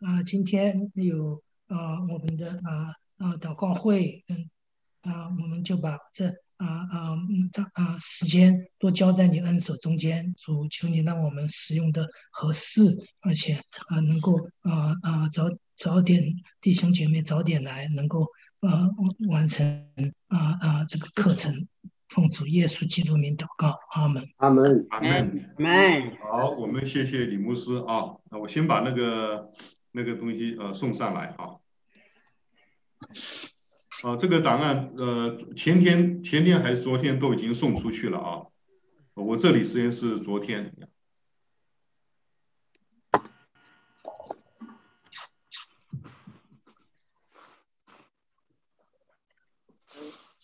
啊，今天有啊我们的啊啊祷告会，嗯啊，我们就把这啊啊这啊时间都交在你恩手中间，主求你让我们使用的合适，而且啊能够啊啊早早点弟兄姐妹早点来，能够啊完成啊啊这个课程。奉主耶稣基督名祷告，阿门，阿门，阿门，阿门。好，我们谢谢李牧师啊。那我先把那个那个东西呃送上来啊。啊，这个档案呃前天前天还是昨天都已经送出去了啊。我这里时间是昨天。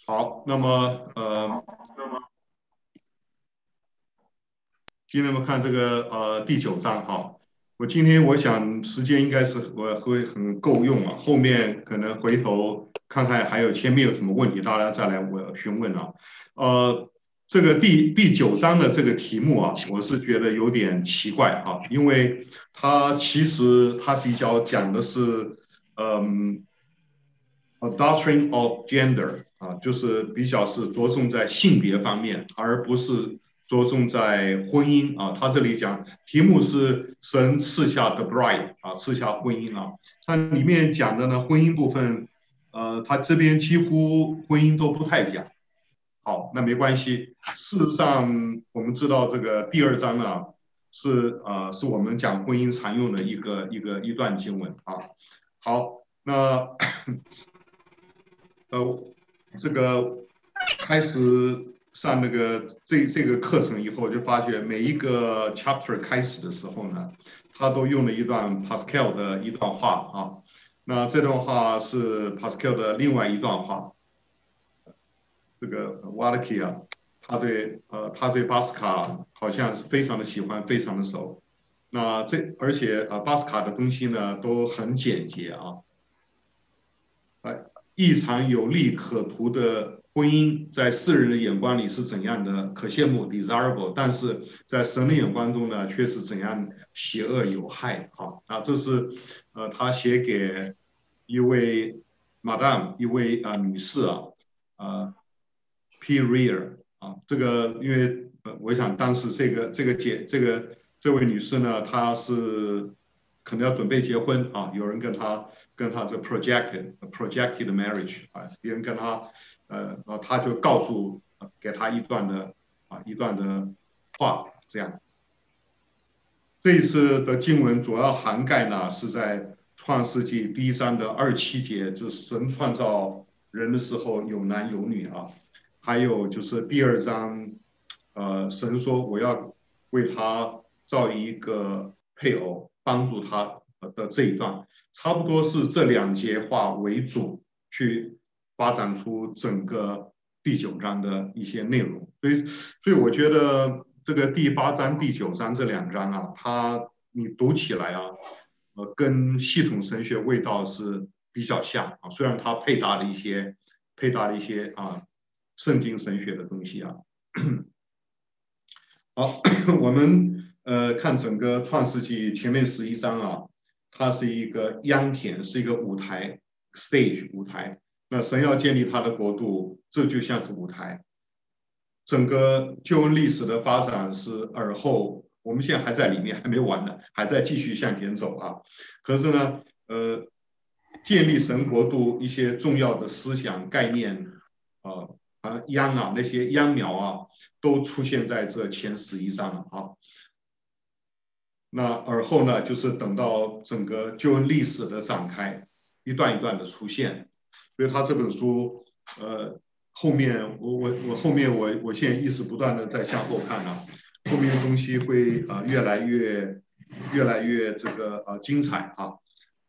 好，那么呃，那么今天我们看这个呃第九章哈，我今天我想时间应该是我会很够用啊，后面可能回头看看还有前面有什么问题，大家再来我询问啊。呃，这个第第九章的这个题目啊，我是觉得有点奇怪啊，因为它其实它比较讲的是嗯。A doctrine of gender 啊，就是比较是着重在性别方面，而不是着重在婚姻啊。他这里讲题目是神赐下的 bride 啊，赐下婚姻啊。它里面讲的呢，婚姻部分，呃，他这边几乎婚姻都不太讲。好，那没关系。事实上，我们知道这个第二章啊，是呃，是我们讲婚姻常用的一个一个一段经文啊。好，那。呃，这个开始上那个这这个课程以后，就发觉每一个 chapter 开始的时候呢，他都用了一段 Pascal 的一段话啊。那这段话是 Pascal 的另外一段话。这个 Walker 啊，他对呃他对巴斯卡好像是非常的喜欢，非常的熟。那这而且呃巴斯卡的东西呢都很简洁啊。哎。异常有利可图的婚姻，在世人的眼光里是怎样的可羡慕 （desirable），但是在神的眼光中呢，却是怎样邪恶有害。好，啊，这是呃，他写给一位 Madam，一位啊、女士啊，呃，P. Rear 啊，这个因为，我想当时这个这个姐这个这位女士呢，她是。可能要准备结婚啊，有人跟她跟她这 projected projected marriage 啊，别人跟她呃，然后他就告诉给他一段的啊一段的话，这样。这一次的经文主要涵盖呢是在创世纪第一章的二七节，就是神创造人的时候有男有女啊，还有就是第二章，呃，神说我要为他造一个配偶。帮助他的这一段，差不多是这两节话为主，去发展出整个第九章的一些内容。所以，所以我觉得这个第八章、第九章这两章啊，它你读起来啊，呃，跟系统神学味道是比较像啊。虽然它配搭了一些配搭了一些啊圣经神学的东西啊。好，我们。呃，看整个创世纪前面十一章啊，它是一个秧田，是一个舞台，stage 舞台。那神要建立他的国度，这就像是舞台。整个旧恩历史的发展是而后，我们现在还在里面，还没完呢，还在继续向前走啊。可是呢，呃，建立神国度一些重要的思想概念啊啊秧啊那些秧苗啊，都出现在这前十一章了啊。那而后呢，就是等到整个旧恩历史的展开，一段一段的出现。所以他这本书，呃，后面我我我后面我我现在一直不断的在向后看啊，后面的东西会啊、呃、越来越越来越这个啊、呃、精彩啊，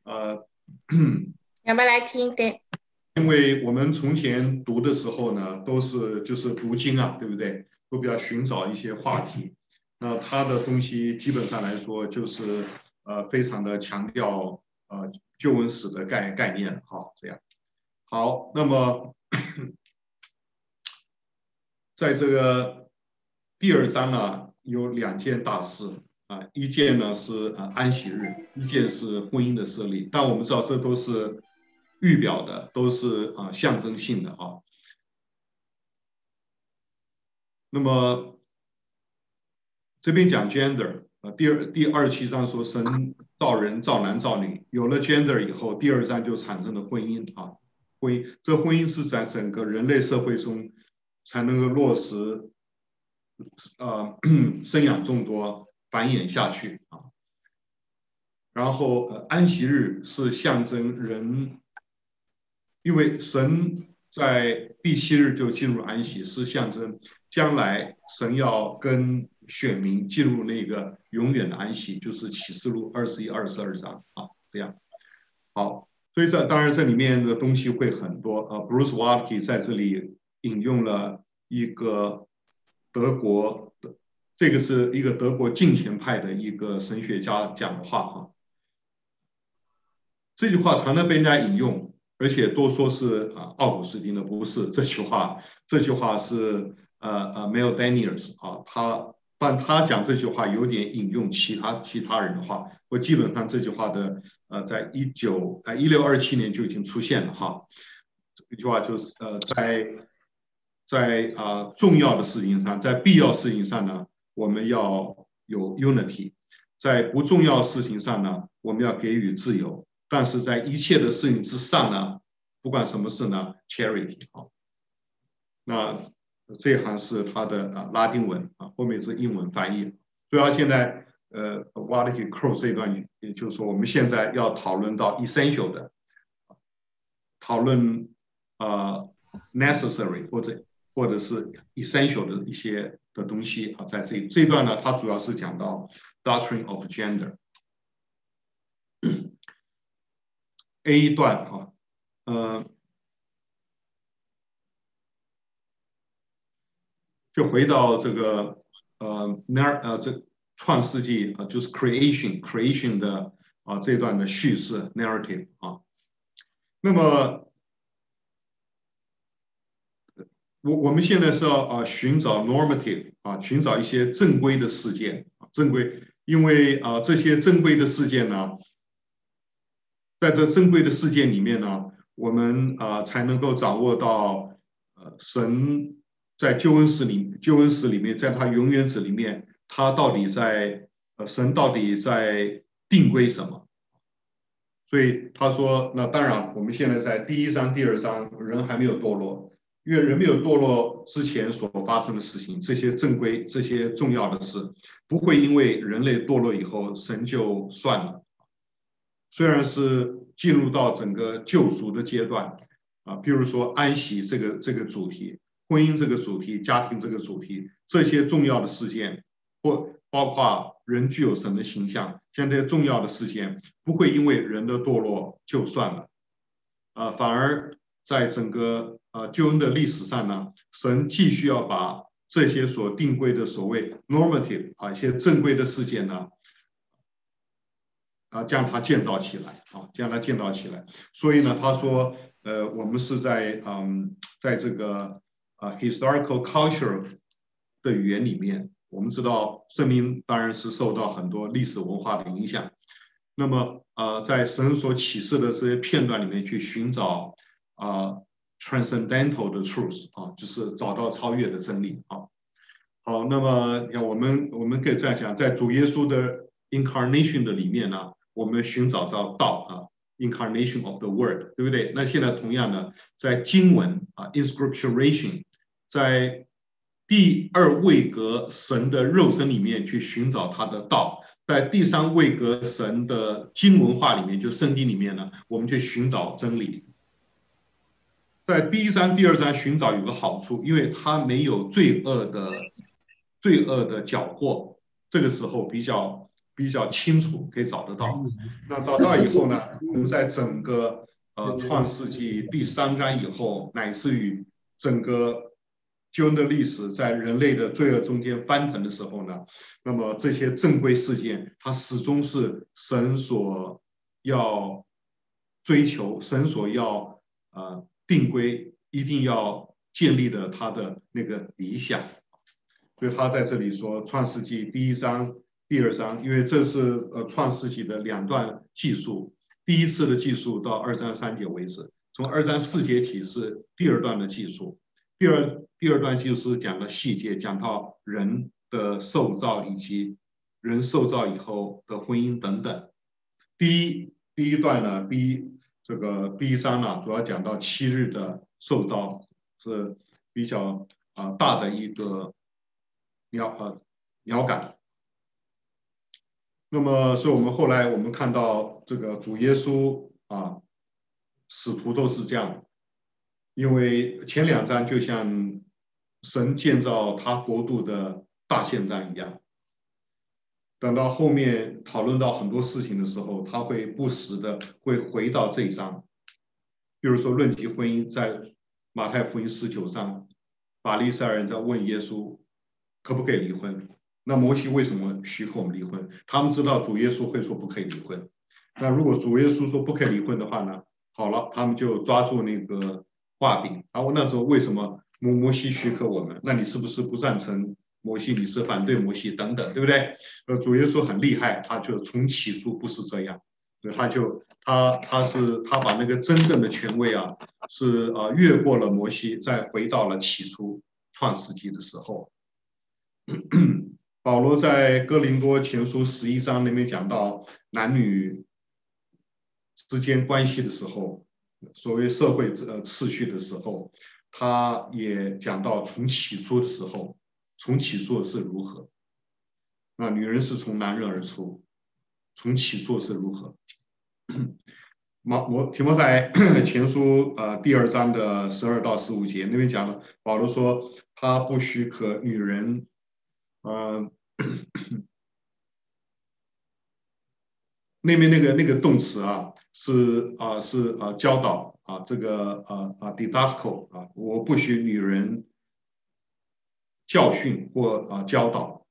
呃，要不要来听？对，因为我们从前读的时候呢，都是就是读经啊，对不对？都比较寻找一些话题。那他的东西基本上来说就是呃非常的强调呃旧文史的概概念，好，这样，好，那么 在这个第二章呢，有两件大事啊，一件呢是啊安息日，一件是婚姻的设立。但我们知道这都是预表的，都是啊象征性的啊。那么这边讲 gender 啊，第二第二七章说神造人造男造女，有了 gender 以后，第二章就产生了婚姻啊。婚姻，这婚姻是在整个人类社会中才能够落实，呃，生养众多，繁衍下去啊。然后，呃，安息日是象征人，因为神在第七日就进入安息，是象征将来神要跟选民进入那个永远的安息，就是启示录二十一、二十二章啊，这样。好。所以这当然这里面的东西会很多啊。Bruce Waltke 在这里引用了一个德国的，这个是一个德国敬虔派的一个神学家讲的话啊。这句话常常被人家引用，而且多说是啊奥古斯丁的，不是这句话。这句话是呃呃 Mel Daniels 啊，他。但他讲这句话有点引用其他其他人的话，我基本上这句话的呃，在一九呃一六二七年就已经出现了哈。这句话就是呃，在在啊、重要的事情上，在必要事情上呢，我们要有 unity；在不重要事情上呢，我们要给予自由；但是在一切的事情之上呢，不管什么事呢，charity 啊。那。这一行是他的啊拉丁文啊，后面是英文翻译。主要现在呃，Waltke close 这一段，也就是说，我们现在要讨论到 essential 的，讨论啊 necessary 或者或者是 essential 的一些的东西啊，在这这段呢，它主要是讲到 doctrine of gender。A 段哈，呃。就回到这个呃那呃这创世纪啊，就是 creation creation 的啊这段的叙事 narrative 啊。那么我我们现在是要啊寻找 normative 啊，寻找一些正规的事件啊，正规，因为啊这些正规的事件呢，在这正规的事件里面呢，我们啊才能够掌握到呃神。在救恩史里，救恩史里面，在他永远史里面，他到底在呃，神到底在定规什么？所以他说，那当然，我们现在在第一章、第二章，人还没有堕落，因为人没有堕落之前所发生的事情，这些正规、这些重要的事，不会因为人类堕落以后，神就算了。虽然是进入到整个救赎的阶段啊，比如说安息这个这个主题。婚姻这个主题，家庭这个主题，这些重要的事件，或包括人具有神的形象，像这些重要的事件，不会因为人的堕落就算了，啊，反而在整个呃救恩的历史上呢，神继续要把这些所定规的所谓 normative 啊一些正规的事件呢，啊将它建造起来，啊将它建造起来。所以呢，他说，呃，我们是在嗯，在这个。啊，historical culture 的语言里面，我们知道圣经当然是受到很多历史文化的影响。那么，呃，在神所启示的这些片段里面去寻找啊，transcendental 的 truth 啊，就是找到超越的真理啊。好，那么你看，我们我们可以这样讲，在主耶稣的 incarnation 的里面呢，我们寻找到道啊。Incarnation of the Word，对不对？那现在同样的，在经文啊，Inscripturation，在第二位格神的肉身里面去寻找他的道，在第三位格神的经文化里面，就圣经里面呢，我们去寻找真理。在第一章、第二章寻找有个好处，因为它没有罪恶的罪恶的搅和，这个时候比较。比较清楚，可以找得到。那找到以后呢，我们在整个呃创世纪第三章以后，乃至于整个救恩的历史，在人类的罪恶中间翻腾的时候呢，那么这些正规事件，它始终是神所要追求、神所要呃定规、一定要建立的他的那个理想。所以他在这里说，创世纪第一章。第二章，因为这是呃创世纪的两段记述，第一次的记述到二章三节为止，从二章四节起是第二段的记述，第二第二段就是讲的细节，讲到人的受造以及人受造以后的婚姻等等。第一第一段呢，第一这个第一章呢，主要讲到七日的受造是比较啊、大的一个鸟呃鸟感。那么，所以我们后来我们看到这个主耶稣啊，使徒都是这样，因为前两章就像神建造他国度的大宪章一样，等到后面讨论到很多事情的时候，他会不时的会回到这一章，比如说论及婚姻，在马太福音十九章，法利赛人在问耶稣可不可以离婚。那摩西为什么许可我们离婚？他们知道主耶稣会说不可以离婚。那如果主耶稣说不可以离婚的话呢？好了，他们就抓住那个画饼。然后那时候为什么摩摩西许可我们？那你是不是不赞成摩西？你是反对摩西等等，对不对？呃，主耶稣很厉害，他就从起初不是这样，所以他就他他是他把那个真正的权威啊，是啊越过了摩西，再回到了起初创世纪的时候。保罗在哥林多前书十一章里面讲到男女之间关系的时候，所谓社会呃秩序的时候，他也讲到从起初的时候，从起初是如何。那女人是从男人而出，从起初是如何？马摩提摩太 前书呃第二章的十二到十五节那边讲了，保罗说他不许可女人。嗯，那边那个那个动词啊，是啊是啊教导啊这个啊啊 didasko 啊，我不许女人教训或啊教导，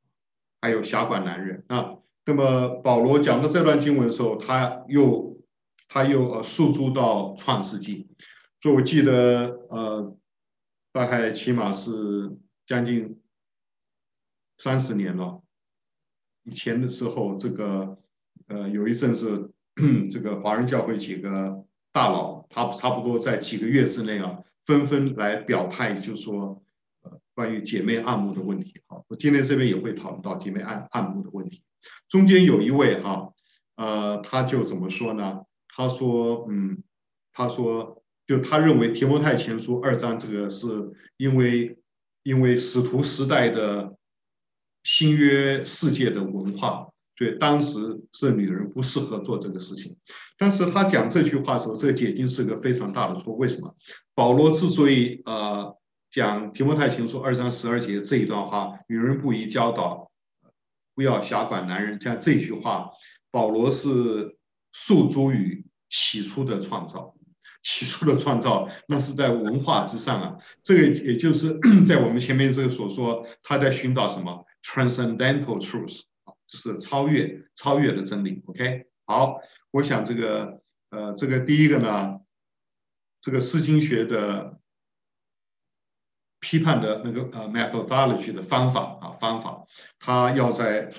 还有辖管男人啊。那么保罗讲到这段经文的时候，他又他又呃诉诸到创世纪，所以我记得呃大概起码是将近。三十年了，以前的时候，这个呃有一阵子，这个华人教会几个大佬，他差不多在几个月之内啊，纷纷来表态，就说呃关于姐妹按摩的问题。好，我今天这边也会讨论到姐妹按按摩的问题。中间有一位哈，呃，他就怎么说呢？他说，嗯，他说，就他认为提摩太前书二章这个是因为因为使徒时代的。新约世界的文化，对当时是女人不适合做这个事情。但是他讲这句话时候，这个解经是个非常大的错。为什么？保罗之所以呃讲提摩太前书二章十二节这一段话，女人不宜教导，不要辖管男人，像这句话，保罗是诉诸于起初的创造。起初的创造，那是在文化之上啊。这个也就是 在我们前面这个所说，他在寻找什么？Transcendental truth，是超越、超越的真理。OK，好，我想这个，呃，这个第一个呢，这个释经学的批判的那个呃 methodology 的方法啊方法，他要在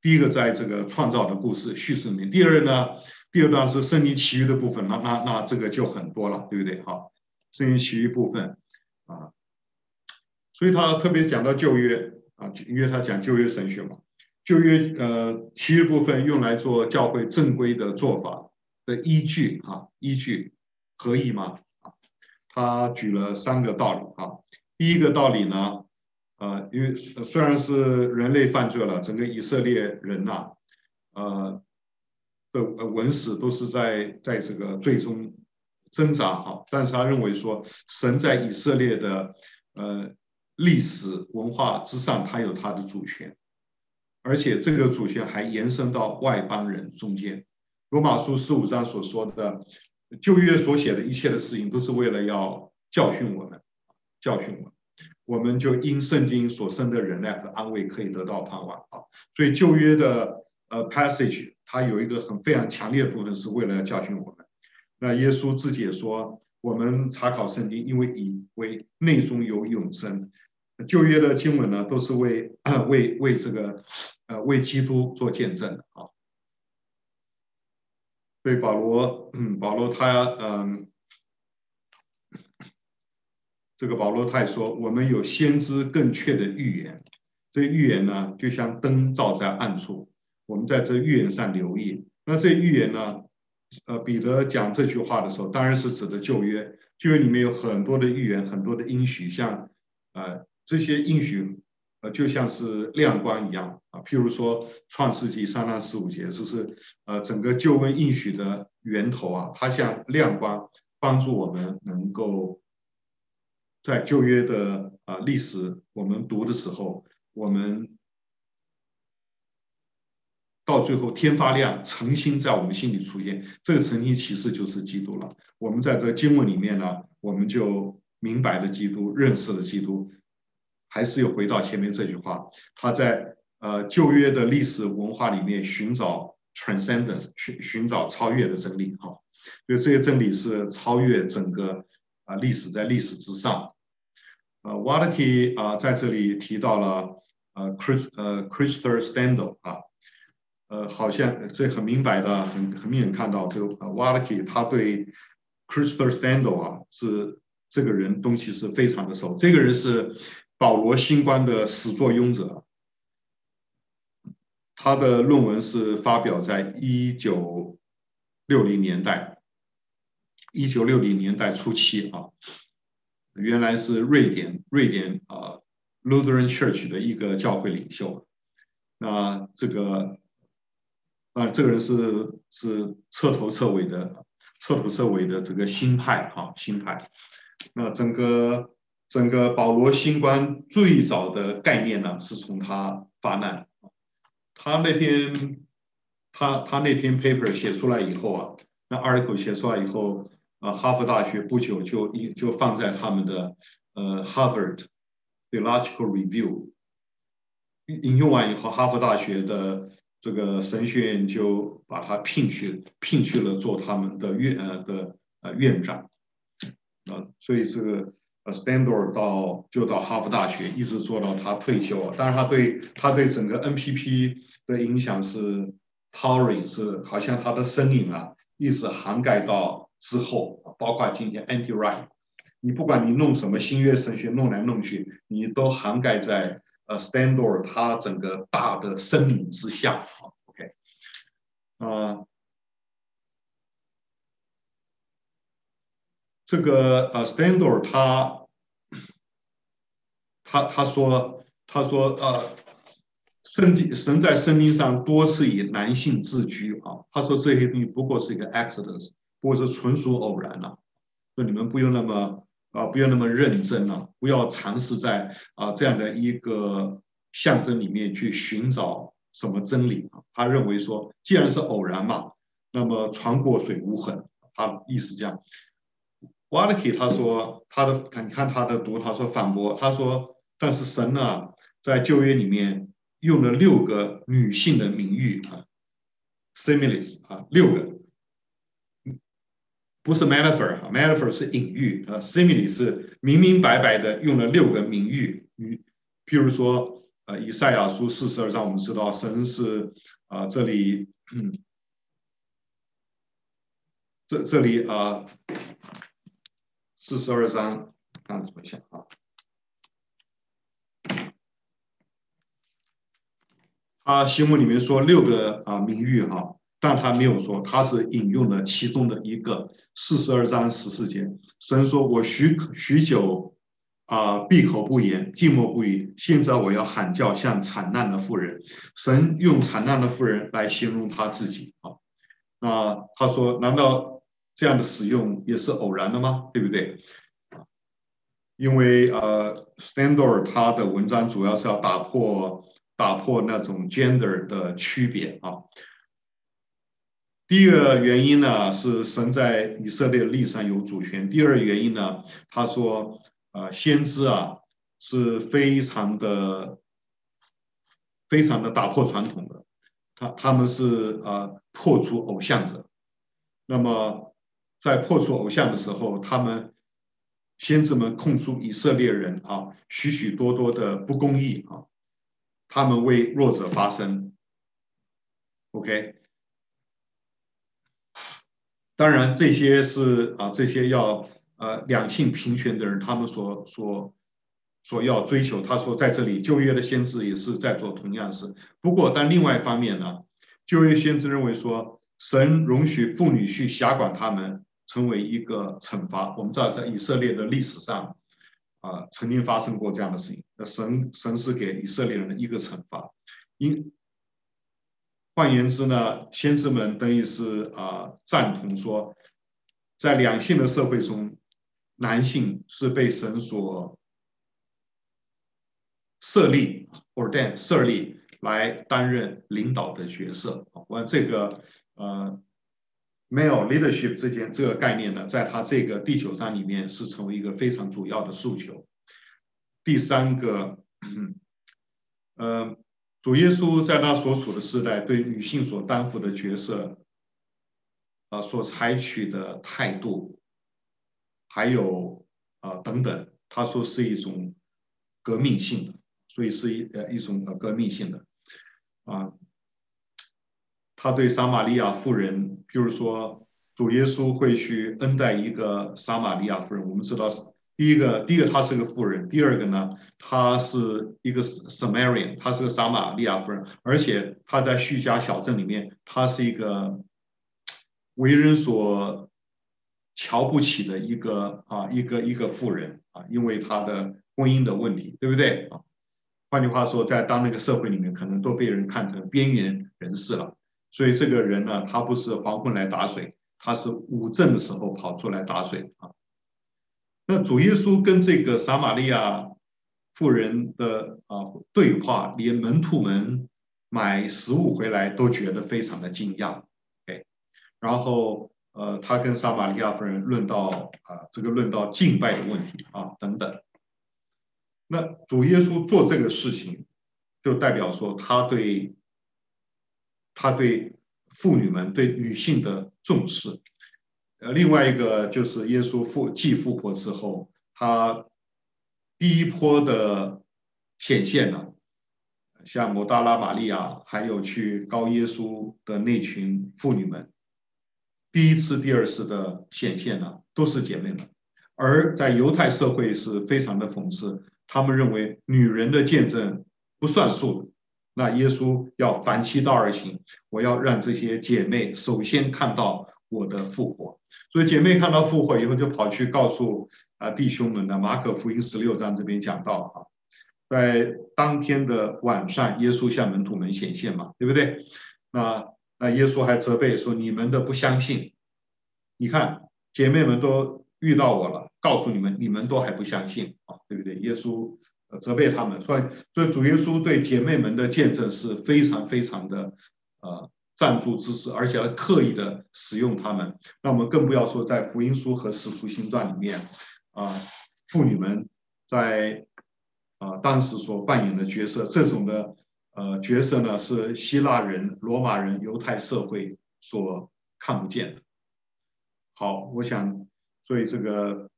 第一个在这个创造的故事叙事里面，第二呢，第二段是圣经其余的部分，那那那这个就很多了，对不对？好，圣经其余部分啊，所以他特别讲到旧约。啊，因为他讲旧约神学嘛，旧约呃，其余部分用来做教会正规的做法的依据啊，依据合意吗？他举了三个道理啊。第一个道理呢，呃，因为虽然是人类犯罪了，整个以色列人呐，呃的文史都是在在这个最终挣扎哈，但是他认为说神在以色列的呃。历史文化之上，他有他的主权，而且这个主权还延伸到外邦人中间。罗马书十五章所说的旧约所写的一切的事情，都是为了要教训我们，教训我们，我们就因圣经所生的忍耐和安慰，可以得到盼望啊。所以旧约的呃 passage，它有一个很非常强烈的部分，是为了要教训我们。那耶稣自己也说，我们查考圣经，因为以为内中有永生。旧约的经文呢，都是为为为这个呃为基督做见证的啊。对保罗，嗯，保罗他嗯，这个保罗他也说，我们有先知更确的预言，这预言呢就像灯照在暗处，我们在这预言上留意。那这预言呢，呃，彼得讲这句话的时候，当然是指的旧约，旧约里面有很多的预言，很多的应许，像呃。这些应许，呃，就像是亮光一样啊。譬如说，《创世纪》三章十五节，就是呃，整个旧恩应许的源头啊，它像亮光，帮助我们能够在旧约的啊历史，我们读的时候，我们到最后天发亮，诚心在我们心里出现。这个诚心其实就是基督了。我们在这经文里面呢，我们就明白了基督，认识了基督。还是又回到前面这句话，他在呃旧约的历史文化里面寻找 transcendence，寻寻找超越的真理哈，所以这些真理是超越整个啊历史，在历史之上。呃，Wallace 啊在这里提到了呃 Chris 呃 c h r i s t o r Stendel 啊，呃好像这很明白的，很很明显看到这个 Wallace 他对 c h r i s t o r Stendel 啊是这个人东西是非常的熟，这个人是。保罗新观的始作俑者，他的论文是发表在一九六零年代，一九六零年代初期啊，原来是瑞典瑞典啊 Lutheran Church 的一个教会领袖，那这个啊这个人是是彻头彻尾的彻头彻尾的这个新派哈新派，那整个。整个保罗新冠最早的概念呢，是从他发难。他那篇他他那篇 paper 写出来以后啊，那 article 写出来以后，啊，哈佛大学不久就一就放在他们的呃 Harvard Theological Review 引用完以后，哈佛大学的这个神学院就把他聘去聘去了做他们的院呃的呃院长啊，所以这个。呃，Stendahl 到就到哈佛大学，一直做到他退休。但是，他对他对整个 NPP 的影响是，Turing 是好像他的身影啊，一直涵盖到之后，包括今天 N.T. Wright，你不管你弄什么新月神学，弄来弄去，你都涵盖在呃 Stendahl 他整个大的身影之下。OK，啊、呃。这个呃，Stendahl 他他他说他说呃，圣经神在圣经上多次以男性自居啊，他说这些东西不过是一个 accident，不过是纯属偶然了，说你们不用那么啊，不用那么认真了，不要尝试在啊这样的一个象征里面去寻找什么真理啊。他认为说，既然是偶然嘛，那么船过水无痕，他意思这样。Walke 他说他的，你看他的读，他说反驳，他说，但是神呢，在旧约里面用了六个女性的名喻啊，similes 啊，六个，不是 metaphor 啊，metaphor 是隐喻啊，similes 是明明白白的用了六个名喻，嗯，譬如说，呃，以赛亚书四十二章，我们知道神是啊，这里，嗯，这这里啊。四十二章，看怎么想啊？他新闻里面说六个啊名誉哈，但他没有说，他是引用了其中的一个。四十二章十四节，神说：“我许许久啊闭口不言，静默不语。现在我要喊叫，像惨难的妇人。”神用惨难的妇人来形容他自己啊。那他说：“难道？”这样的使用也是偶然的吗？对不对？因为呃，Stendahl 他的文章主要是要打破打破那种 gender 的区别啊。第一个原因呢是神在以色列历史上有主权。第二原因呢，他说呃，先知啊是非常的非常的打破传统的，他他们是呃破除偶像者，那么。在破除偶像的时候，他们先知们控诉以色列人啊，许许多多的不公义啊，他们为弱者发声。OK，当然这些是啊，这些要呃两性平权的人，他们所所所要追求。他说在这里旧约的先知也是在做同样的事。不过，但另外一方面呢，旧约先知认为说，神容许妇女去辖管他们，成为一个惩罚。我们知道在以色列的历史上啊，曾经发生过这样的事情。那神神是给以色列人的一个惩罚，因。换言之呢，先知们等于是啊赞同说，在两性的社会中，男性是被神所设立 ordain 设立来担任领导的角色。我这个呃没有 leadership 这件这个概念呢，在他这个地球上里面是成为一个非常主要的诉求。第三个，呃。主耶稣在他所处的时代，对女性所担负的角色，啊，所采取的态度，还有啊等等，他说是一种革命性的，所以是一呃一种呃革命性的，啊，他对撒玛利亚妇人，譬如说，主耶稣会去恩待一个撒玛利亚妇人，我们知道。第一个，第一个，她是个妇人；第二个呢，她是一个 Samarian，她是个撒玛利亚妇人，而且她在叙加小镇里面，她是一个为人所瞧不起的一个啊，一个一个妇人啊，因为她的婚姻的问题，对不对啊？换句话说，在当那个社会里面，可能都被人看成边缘人士了。所以这个人呢，他不是黄昏来打水，他是午正的时候跑出来打水啊。那主耶稣跟这个撒玛利亚妇人的啊对话，连门徒们买食物回来都觉得非常的惊讶。哎，然后呃，他跟撒玛利亚妇人论到啊，这个论到敬拜的问题啊等等。那主耶稣做这个事情，就代表说他对他对妇女们对女性的重视。呃，另外一个就是耶稣复既复活之后，他第一波的显现呢，像抹大拉玛利亚，还有去告耶稣的那群妇女们，第一次、第二次的显现呢，都是姐妹们。而在犹太社会是非常的讽刺，他们认为女人的见证不算数的。那耶稣要反其道而行，我要让这些姐妹首先看到我的复活。所以姐妹看到复活以后，就跑去告诉啊弟兄们的。马可福音十六章这边讲到啊，在当天的晚上，耶稣向门徒们显现嘛，对不对？那那耶稣还责备说：“你们的不相信，你看姐妹们都遇到我了，告诉你们，你们都还不相信啊，对不对？”耶稣责备他们，所以所以主耶稣对姐妹们的见证是非常非常的呃。赞助支持，而且还刻意的使用他们。那我们更不要说在福音书和使徒行传里面，啊，妇女们在啊当时所扮演的角色，这种的呃角色呢，是希腊人、罗马人、犹太社会所看不见的。好，我想，所以这个。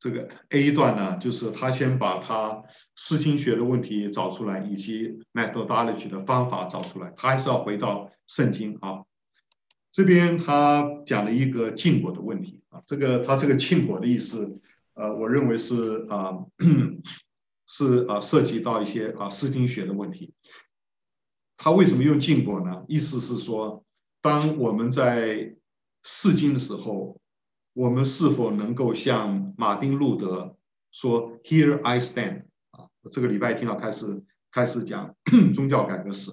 这个 A 段呢，就是他先把他释经学的问题找出来，以及 methodology 的方法找出来，他还是要回到圣经啊。这边他讲了一个禁果的问题啊，这个他这个禁果的意思，呃，我认为是啊，是啊，涉及到一些啊释经学的问题。他为什么用禁果呢？意思是说，当我们在释经的时候。我们是否能够像马丁路德说 “Here I stand” 啊？这个礼拜听到开始开始讲 宗教改革史。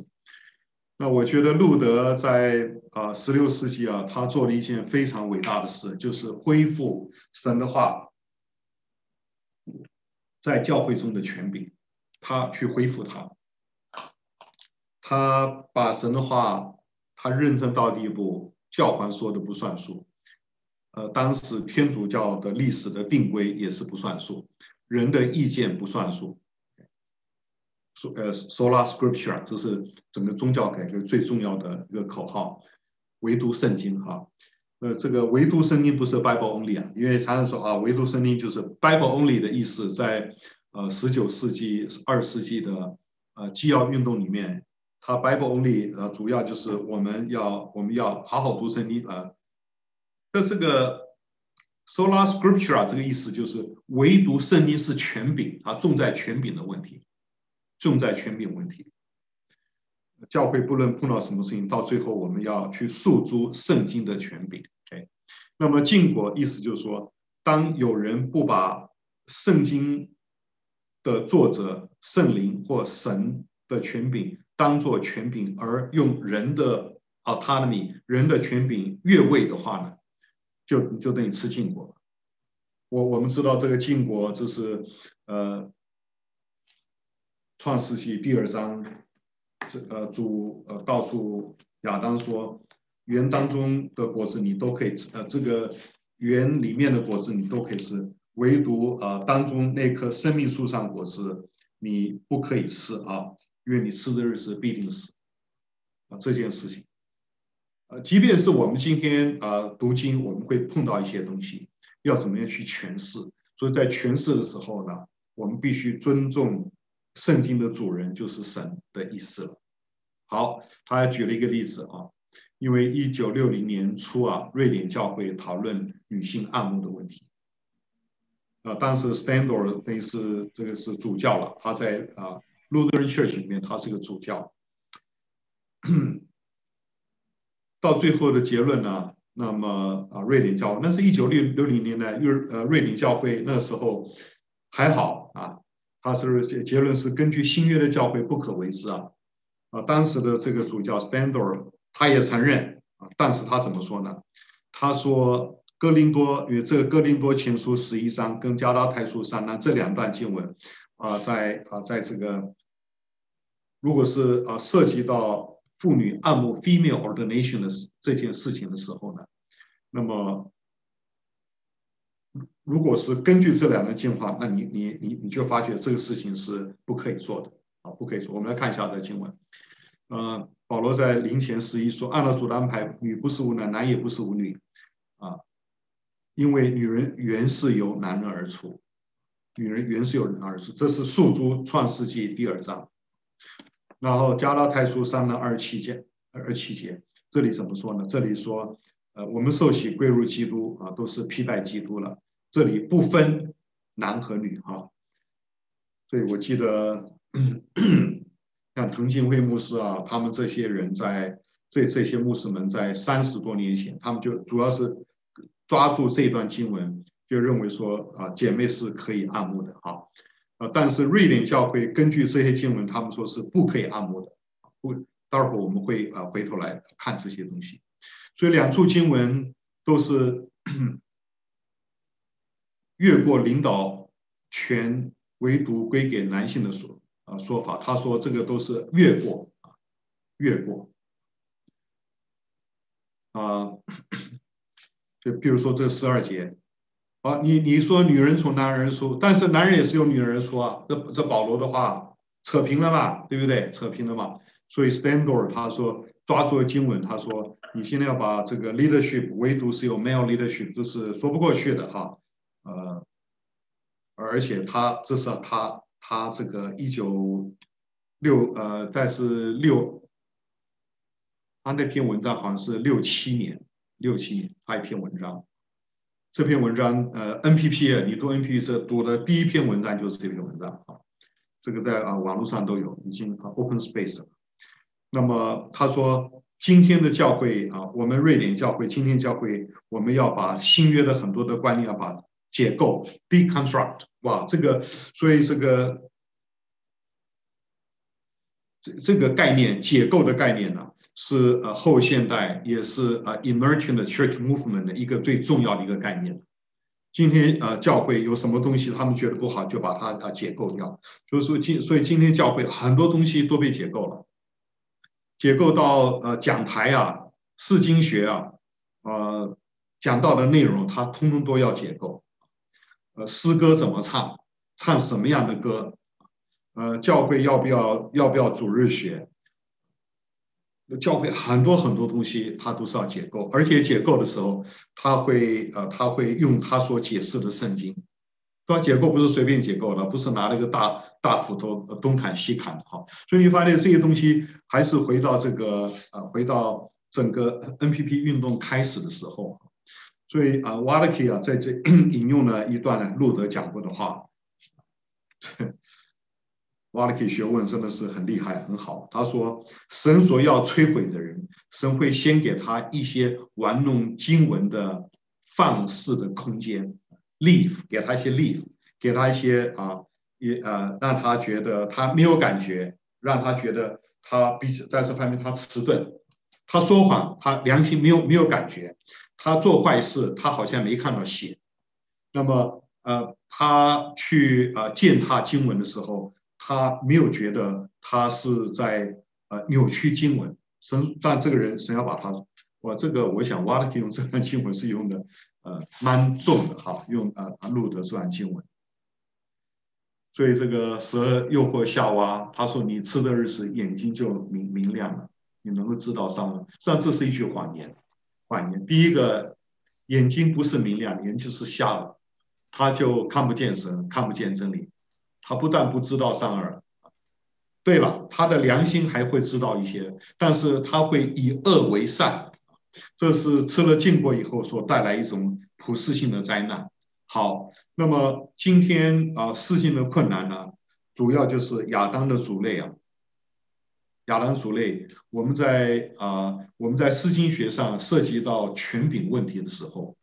那我觉得路德在啊十六世纪啊，他做了一件非常伟大的事，就是恢复神的话在教会中的权柄。他去恢复他，他把神的话他认真到地步，教皇说的不算数。呃，当时天主教的历史的定规也是不算数，人的意见不算数。说呃，sola scriptura，这是整个宗教改革最重要的一个口号，唯独圣经哈。呃，这个唯独圣经不是 Bible only 啊，因为常常说啊，唯独圣经就是 Bible only 的意思，在呃十九世纪、二世纪的呃基要运动里面，它 Bible only 呃主要就是我们要我们要好好读圣经啊。那、这个 Sola Scriptura 这个意思就是唯独圣经是权柄啊，重在权柄的问题，重在权柄问题。教会不论碰到什么事情，到最后我们要去诉诸圣经的权柄。OK，那么禁果意思就是说，当有人不把圣经的作者、圣灵或神的权柄当作权柄，而用人的 autonomy、人的权柄越位的话呢，就就等于吃禁果。我我们知道这个禁果，这是呃创世纪第二章。这呃，主呃告诉亚当说，园当中的果子你都可以吃，呃，这个园里面的果子你都可以吃，唯独呃当中那棵生命树上果子你不可以吃啊，因为你吃的日子必定死啊。这件事情，呃，即便是我们今天啊、呃、读经，我们会碰到一些东西，要怎么样去诠释？所以在诠释的时候呢，我们必须尊重圣经的主人就是神的意思了。好，他还举了一个例子啊，因为一九六零年初啊，瑞典教会讨论女性按牧的问题。啊，当时 Stander 等于是这个是主教了，他在啊 Lutheran Church 里面他是个主教。到最后的结论呢，那么啊瑞典教，那是一九六六零年代，瑞呃瑞典教会那时候还好啊，他是结结论是根据新约的教会不可为之啊。啊，当时的这个主教 Standor 他也承认啊，但是他怎么说呢？他说哥林多与这个哥林多前书十一章跟加拉太书三章这两段经文啊，在啊在这个如果是啊涉及到妇女按摩 female ordination 的这件事情的时候呢，那么如果是根据这两个经文，那你你你你就发觉这个事情是不可以做的。啊，不可以做。我们来看一下这经文。呃，保罗在林前十一说：“按照主的安排，女不是无男，男也不是无女。啊，因为女人原是由男人而出，女人原是由人而出。”这是诉诸创世纪第二章。然后加拉太书三章二十七节，二十七节，这里怎么说呢？这里说：“呃，我们受洗归入基督啊，都是披戴基督了。这里不分男和女啊。”所以我记得。像滕近辉牧师啊，他们这些人在这这些牧师们在三十多年前，他们就主要是抓住这段经文，就认为说啊，姐妹是可以按牧的啊，啊，但是瑞典教会根据这些经文，他们说是不可以按摩的。不，待会儿我们会啊回头来看这些东西。所以两处经文都是越过领导权，唯独归给男性的说。啊，说法，他说这个都是越过啊，越过啊，就比如说这十二节，啊，你你说女人从男人而出，但是男人也是由女人而出啊，这这保罗的话扯平了嘛，对不对？扯平了嘛，所以 Standor 他说抓住了经文，他说你现在要把这个 leadership 唯独是有 male leadership，这是说不过去的哈，呃，而且他这是他。他这个一九六呃，但是六，他那篇文章好像是六七年，六七年他一篇文章，这篇文章呃，NPP 你读 NPP 是读的第一篇文章就是这篇文章啊，这个在啊网络上都有，已经啊 open space 了。那么他说，今天的教会啊，我们瑞典教会，今天教会，我们要把新约的很多的观念要把。解构，deconstruct，哇，这个，所以这个，这这个概念，解构的概念呢，是呃后现代，也是呃 emerging 的 church movement 的一个最重要的一个概念。今天呃教会有什么东西他们觉得不好，就把它啊解构掉。就是说今，所以今天教会很多东西都被解构了，解构到呃讲台啊，释经学啊，呃讲到的内容，它通通都要解构。呃，诗歌怎么唱？唱什么样的歌？呃，教会要不要要不要主日学？教会很多很多东西，他都是要解构，而且解构的时候，他会呃，他会用他所解释的圣经。说解构不是随便解构的，不是拿了一个大大斧头东砍西砍的哈。所以你发现这些东西还是回到这个呃，回到整个 NPP 运动开始的时候。所以啊，Wallace 啊在这 引用了一段呢路德讲过的话。瓦利克学问真的是很厉害，很好。他说：“神所要摧毁的人，神会先给他一些玩弄经文的放肆的空间，leave 给他一些 leave，给他一些啊，也呃让他觉得他没有感觉，让他觉得他比在这方面他迟钝，他说谎，他良心没有没有感觉，他做坏事，他好像没看到血。那么呃，他去啊践踏经文的时候。”他没有觉得他是在呃扭曲经文，神，但这个人神要把他，我这个我想挖的地用这段经文是用的呃蛮重的哈，用呃路德这段经文，所以这个蛇诱惑夏娃，他说你吃的日子眼睛就明明亮了，你能够知道上了，实际上这是一句谎言，谎言。第一个眼睛不是明亮，眼睛是瞎了，他就看不见神，看不见真理。他不但不知道善恶，对了，他的良心还会知道一些，但是他会以恶为善，这是吃了禁果以后所带来一种普世性的灾难。好，那么今天啊，世界的困难呢，主要就是亚当的族类啊，亚当族类，我们在啊，我们在释经学上涉及到权柄问题的时候。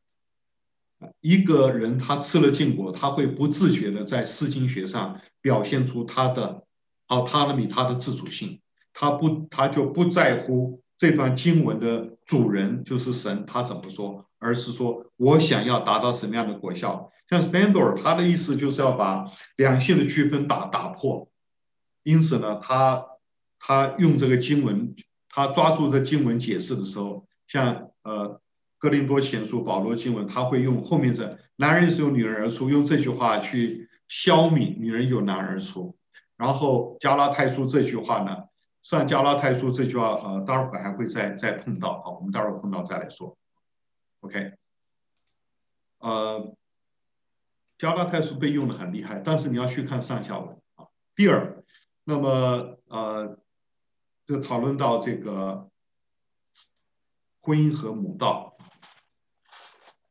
一个人他吃了禁果，他会不自觉的在释经学上表现出他的 autonomy，他的自主性，他不，他就不在乎这段经文的主人就是神，他怎么说，而是说我想要达到什么样的果效。像 Spandor，他的意思就是要把两性的区分打打破，因此呢，他他用这个经文，他抓住这经文解释的时候，像呃。哥林多前书保罗经文，他会用后面这“男人是由女人而出”，用这句话去消弭女人由男人而出。然后加拉太书这句话呢，上加拉太书这句话，呃，待会儿还会再再碰到，好，我们待会儿碰到再来说。OK，呃，加拉太书被用的很厉害，但是你要去看上下文啊。第二，那么呃，就讨论到这个婚姻和母道。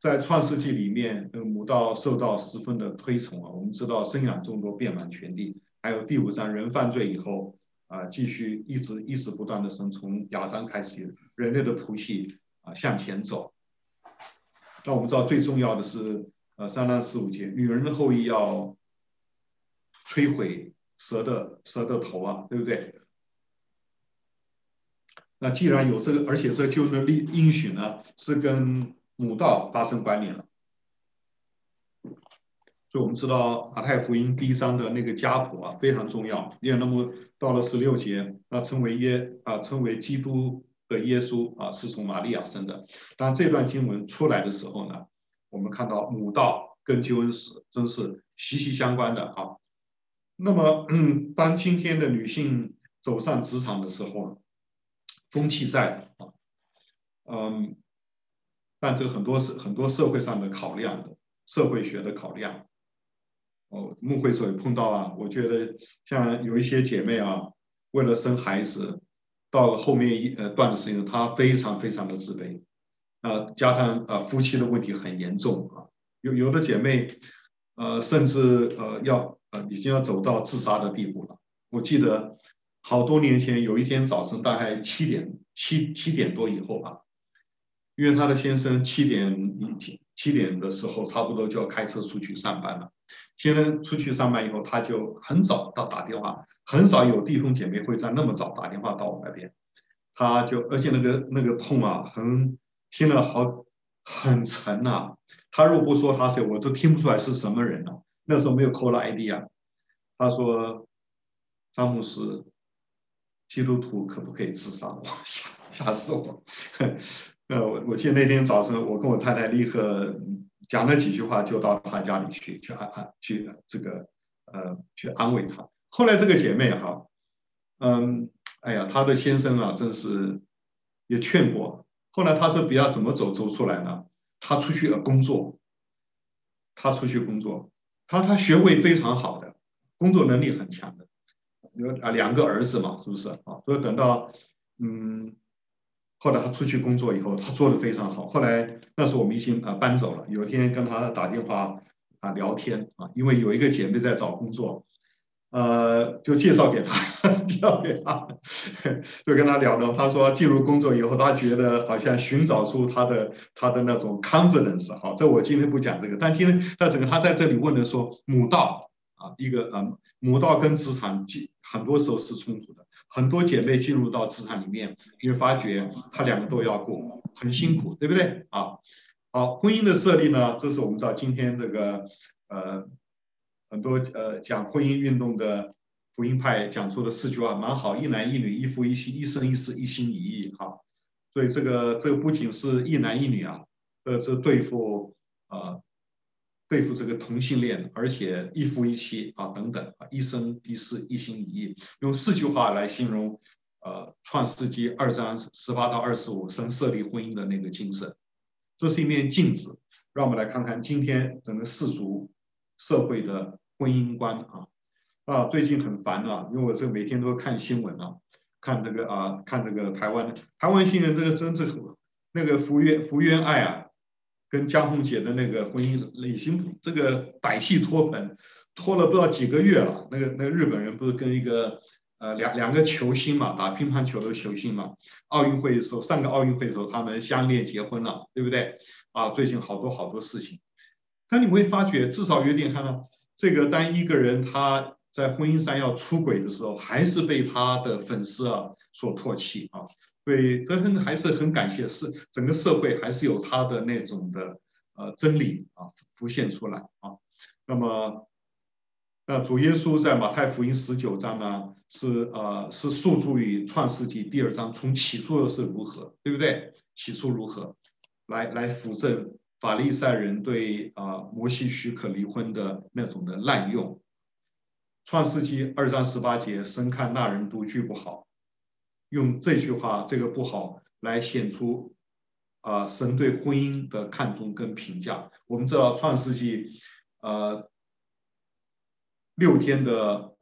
在创世纪里面，呃，母道受到十分的推崇啊。我们知道生养众多，遍满全地。还有第五章，人犯罪以后啊，继续一直一直不断的生，从亚当开始，人类的谱系啊向前走。那我们知道最重要的是，呃，三章十五节，女人的后裔要摧毁蛇的蛇的头啊，对不对？那既然有这个，而且这就是应应许呢，是跟母道发生关联了，所以我们知道马太福音第一章的那个家谱啊非常重要。因为那么到了十六节，那称为耶啊称为基督的耶稣啊是从玛利亚生的。当这段经文出来的时候呢，我们看到母道跟救恩史真是息息相关的啊。那么 当今天的女性走上职场的时候，风气在啊，嗯。但这很多是很多社会上的考量的，社会学的考量。哦，牧会所也碰到啊，我觉得像有一些姐妹啊，为了生孩子，到了后面一呃段时间，她非常非常的自卑，啊，加上啊夫妻的问题很严重啊，有有的姐妹，呃，甚至呃要呃已经要走到自杀的地步了。我记得好多年前有一天早晨大概七点七七点多以后啊。因为他的先生七点七点的时候差不多就要开车出去上班了。先生出去上班以后，他就很早到打电话，很少有弟兄姐妹会在那么早打电话到我那边。他就而且那个那个痛啊，很听了好很沉呐、啊。他若不说他谁，我都听不出来是什么人了、那时候没有 caller ID 啊。他说：“詹姆斯，基督徒可不可以自杀？” 我吓吓死我。呃，我我记得那天早晨，我跟我太太立刻讲了几句话，就到她家里去，去安安去这个呃去安慰她。后来这个姐妹哈，嗯，哎呀，她的先生啊，真是也劝过。后来他说不要怎么走走出来呢？他出去工作，他出去工作，他他学位非常好的，工作能力很强的，有啊两个儿子嘛，是不是啊？所以等到嗯，后来他出去工作以后，他做的非常好。后来那时候我们已经啊搬走了，有一天跟他打电话啊聊天啊，因为有一个姐妹在找工作。呃，就介绍给他，介绍给他，就跟他聊聊。他说进入工作以后，他觉得好像寻找出他的他的那种 confidence。好，这我今天不讲这个，但今天他整个他在这里问的说，母道啊，一个呃，母道跟职场很多时候是冲突的。很多姐妹进入到职场里面，你会发觉她两个都要过，很辛苦，对不对？啊，好，婚姻的设立呢，这是我们知道今天这个呃。很多呃讲婚姻运动的福音派讲出的四句话蛮好，一男一女，一夫一妻，一生一世，一心一意哈。所以这个这个不仅是一男一女啊，这是对付啊、对付这个同性恋，而且一夫一妻啊等等啊，一生一世，一心一意，用四句话来形容呃创世纪二章十八到二十五神设立婚姻的那个精神。这是一面镜子，让我们来看看今天整个世俗。社会的婚姻观啊啊，最近很烦啊，因为我这每天都看新闻啊，看这个啊，看这个台湾台湾新闻，这个真是那个福原福原爱啊，跟江宏杰的那个婚姻已经这个百戏拖棚，拖了不知道几个月了。那个那个日本人不是跟一个呃两两个球星嘛，打乒乓球的球星嘛，奥运会的时候，上个奥运会的时候他们相恋结婚了，对不对？啊，最近好多好多事情。但你会发觉，至少有点看到，这个当一个人他在婚姻上要出轨的时候，还是被他的粉丝啊所唾弃啊。对，德亨还是很感谢，是整个社会还是有他的那种的呃真理啊浮现出来啊。那么，那主耶稣在马太福音十九章呢，是呃是诉诸于创世纪第二章，从起初的是如何，对不对？起初如何，来来辅证。法利赛人对啊摩西许可离婚的那种的滥用，《创世纪》二章十八节，神看那人独居不好，用这句话这个不好来显出啊神对婚姻的看重跟评价。我们知道《创世纪》呃六天的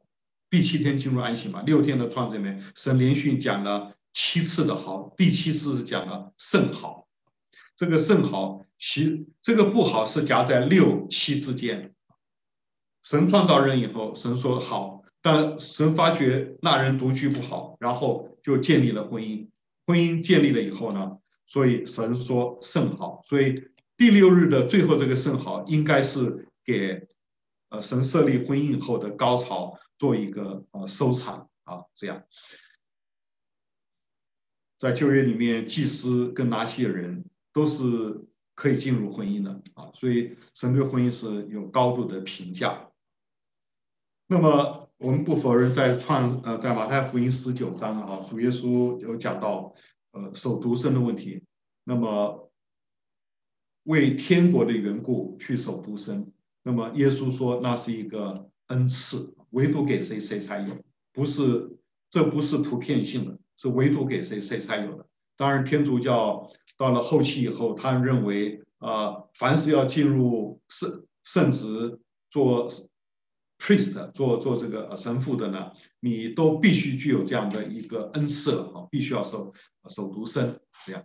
第七天进入安息嘛，六天的创这里面，神连续讲了七次的好，第七次是讲了甚好，这个甚好。其这个不好是夹在六七之间。神创造人以后，神说好，但神发觉那人独居不好，然后就建立了婚姻。婚姻建立了以后呢，所以神说甚好。所以第六日的最后这个甚好，应该是给呃神设立婚姻以后的高潮做一个呃收场啊，这样。在旧约里面，祭司跟拿细耳人都是。可以进入婚姻的啊，所以神对婚姻是有高度的评价。那么我们不否认，在创呃在马太福音十九章啊，主耶稣有讲到呃守独身的问题。那么为天国的缘故去守独身，那么耶稣说那是一个恩赐，唯独给谁谁才有，不是这不是普遍性的，是唯独给谁谁才有的。当然天主教。到了后期以后，他认为啊、呃，凡是要进入圣圣职做 priest 做做这个神父的呢，你都必须具有这样的一个恩赐啊，必须要守守独身这样。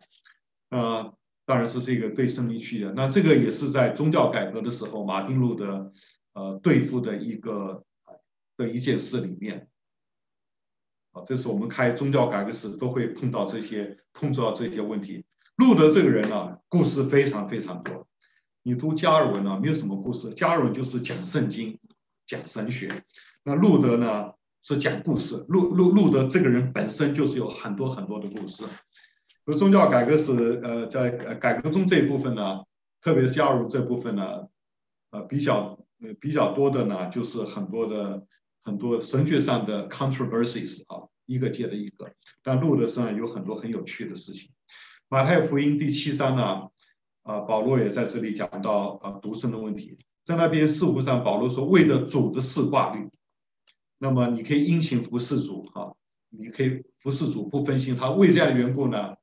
呃，当然是一个对圣灵区的。那这个也是在宗教改革的时候，马丁路德呃对付的一个的一件事里面。啊，这是我们开宗教改革时都会碰到这些碰到这些问题。路德这个人呢，故事非常非常多。你读加尔文呢，没有什么故事。加尔文就是讲圣经、讲神学。那路德呢，是讲故事。路路路德这个人本身就是有很多很多的故事。而宗教改革史，呃，在改革中这一部分呢，特别是加尔文这部分呢，呃，比较呃比较多的呢，就是很多的很多神学上的 controversies 啊，一个接着一个。但路德身上有很多很有趣的事情。马太福音第七章呢，啊，保罗也在这里讲到啊独身的问题，在那边事务上，保罗说为了主的事挂虑，那么你可以殷勤服侍主哈，你可以服侍主不分心，他为这样的缘故呢，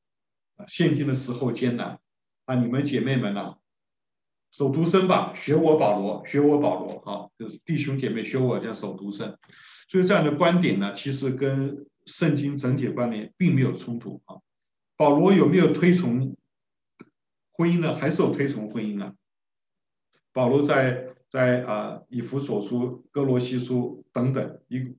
现今的时候艰难啊，你们姐妹们呢、守独身吧，学我保罗，学我保罗啊，就是弟兄姐妹学我叫守独身。所以这样的观点呢，其实跟圣经整体观点并没有冲突啊。保罗有没有推崇婚姻呢？还是有推崇婚姻啊？保罗在在啊以弗所书、哥罗西书等等一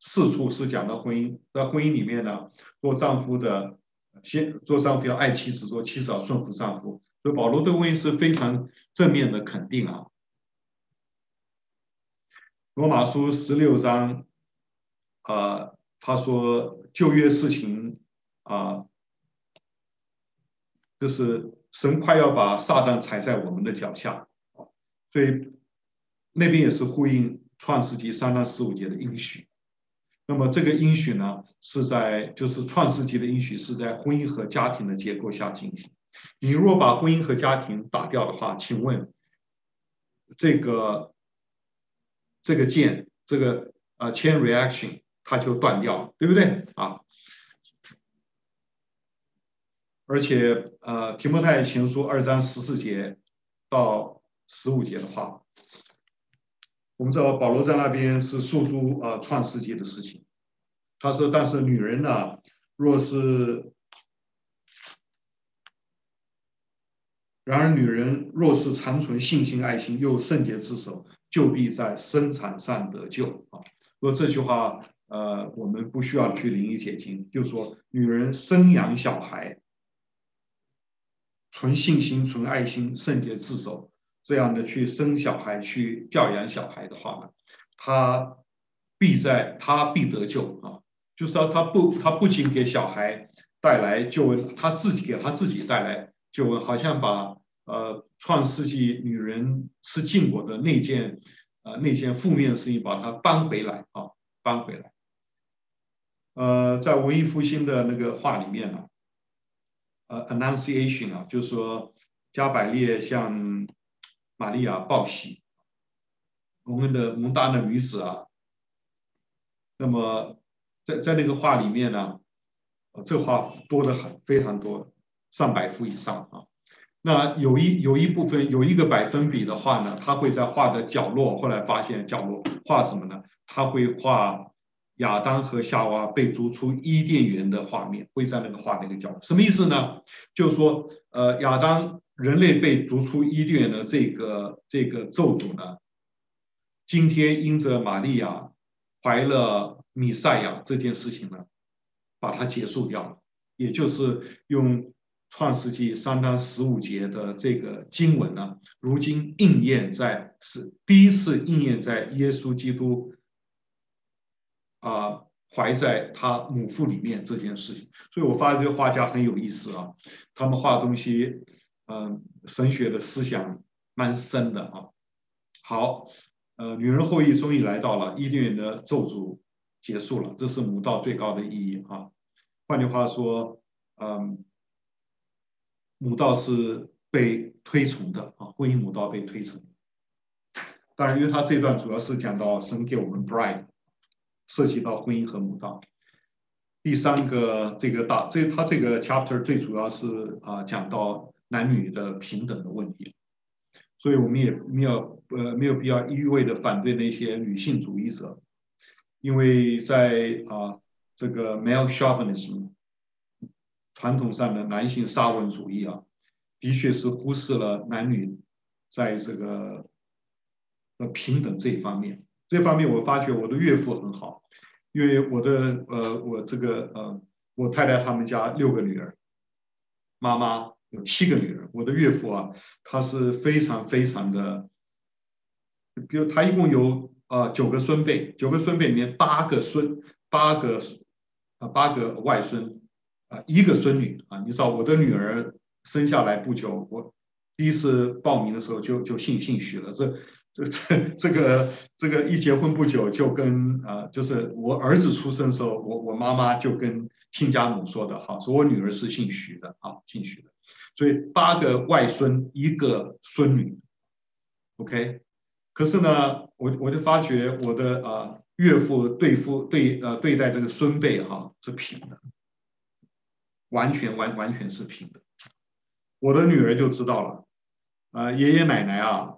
四处是讲到婚姻，在婚姻里面呢，做丈夫的先做丈夫要爱妻子，做妻子要顺服丈夫。所以保罗对婚姻是非常正面的肯定啊。罗马书十六章啊，他说旧约事情啊。就是神快要把撒旦踩在我们的脚下，所以那边也是呼应创世纪三到十五节的应许。那么这个应许呢，是在就是创世纪的应许是在婚姻和家庭的结构下进行。你若把婚姻和家庭打掉的话，请问这个这个键，这个呃 chain reaction 它就断掉，对不对啊？而且，呃，提摩太前书二章十四节到十五节的话，我们知道保罗在那边是诉诸啊创世纪的事情。他说：“但是女人呢，若是，然而女人若是长存信心、爱心，又圣洁自守，就必在生产上得救。”啊，说这句话，呃，我们不需要去灵里解经，就说女人生养小孩。存信心、存爱心、圣洁自守，这样的去生小孩、去教养小孩的话呢，他必在，他必得救啊！就是说，他不，他不仅给小孩带来救恩，他自己给他自己带来救恩，好像把呃创世纪女人吃禁果的那件呃那件负面的事情，把它搬回来啊，搬回来。呃，在文艺复兴的那个话里面呢。呃，Annunciation 啊，就是说加百列向玛利亚报喜，我们的蒙大的女子啊。那么在在那个话里面呢，这话多得很，非常多，上百幅以上啊。那有一有一部分有一个百分比的话呢，他会在画的角落，后来发现角落画什么呢？他会画。亚当和夏娃被逐出伊甸园的画面，会在那个画那个角度，什么意思呢？就是说，呃，亚当人类被逐出伊甸园的这个这个咒诅呢，今天因着玛利亚怀了米赛亚这件事情呢，把它结束掉了，也就是用创世纪三章十五节的这个经文呢，如今应验在是第一次应验在耶稣基督。啊，怀在他母腹里面这件事情，所以我发现这个画家很有意思啊，他们画东西，嗯，神学的思想蛮深的啊。好，呃，女人后裔终于来到了伊甸园的咒诅结束了，这是母道最高的意义啊。换句话说，嗯，母道是被推崇的啊，婚姻母道被推崇。当然，因为他这段主要是讲到神给我们 bride。涉及到婚姻和母道。第三个这个大这他这个 chapter 最主要是啊讲到男女的平等的问题，所以我们也没有呃没有必要一味的反对那些女性主义者，因为在啊这个 male chauvinism 传统上的男性沙文主义啊，的确是忽视了男女在这个的平等这一方面。这方面我发觉我的岳父很好，因为我的呃我这个呃我太太他们家六个女儿，妈妈有七个女儿，我的岳父啊他是非常非常的，比如他一共有、呃、九个孙辈，九个孙辈里面八个孙八个啊八个外孙啊一个孙女啊，你知道我的女儿生下来不久，我第一次报名的时候就就姓姓许了这。这这这个这个一结婚不久就跟啊，就是我儿子出生的时候，我我妈妈就跟亲家母说的哈，说我女儿是姓许的啊，姓许的，所以八个外孙一个孙女，OK，可是呢，我我就发觉我的啊岳父对父对呃对待这个孙辈哈是平的，完全完完全是平的。我的女儿就知道了，啊，爷爷奶奶啊，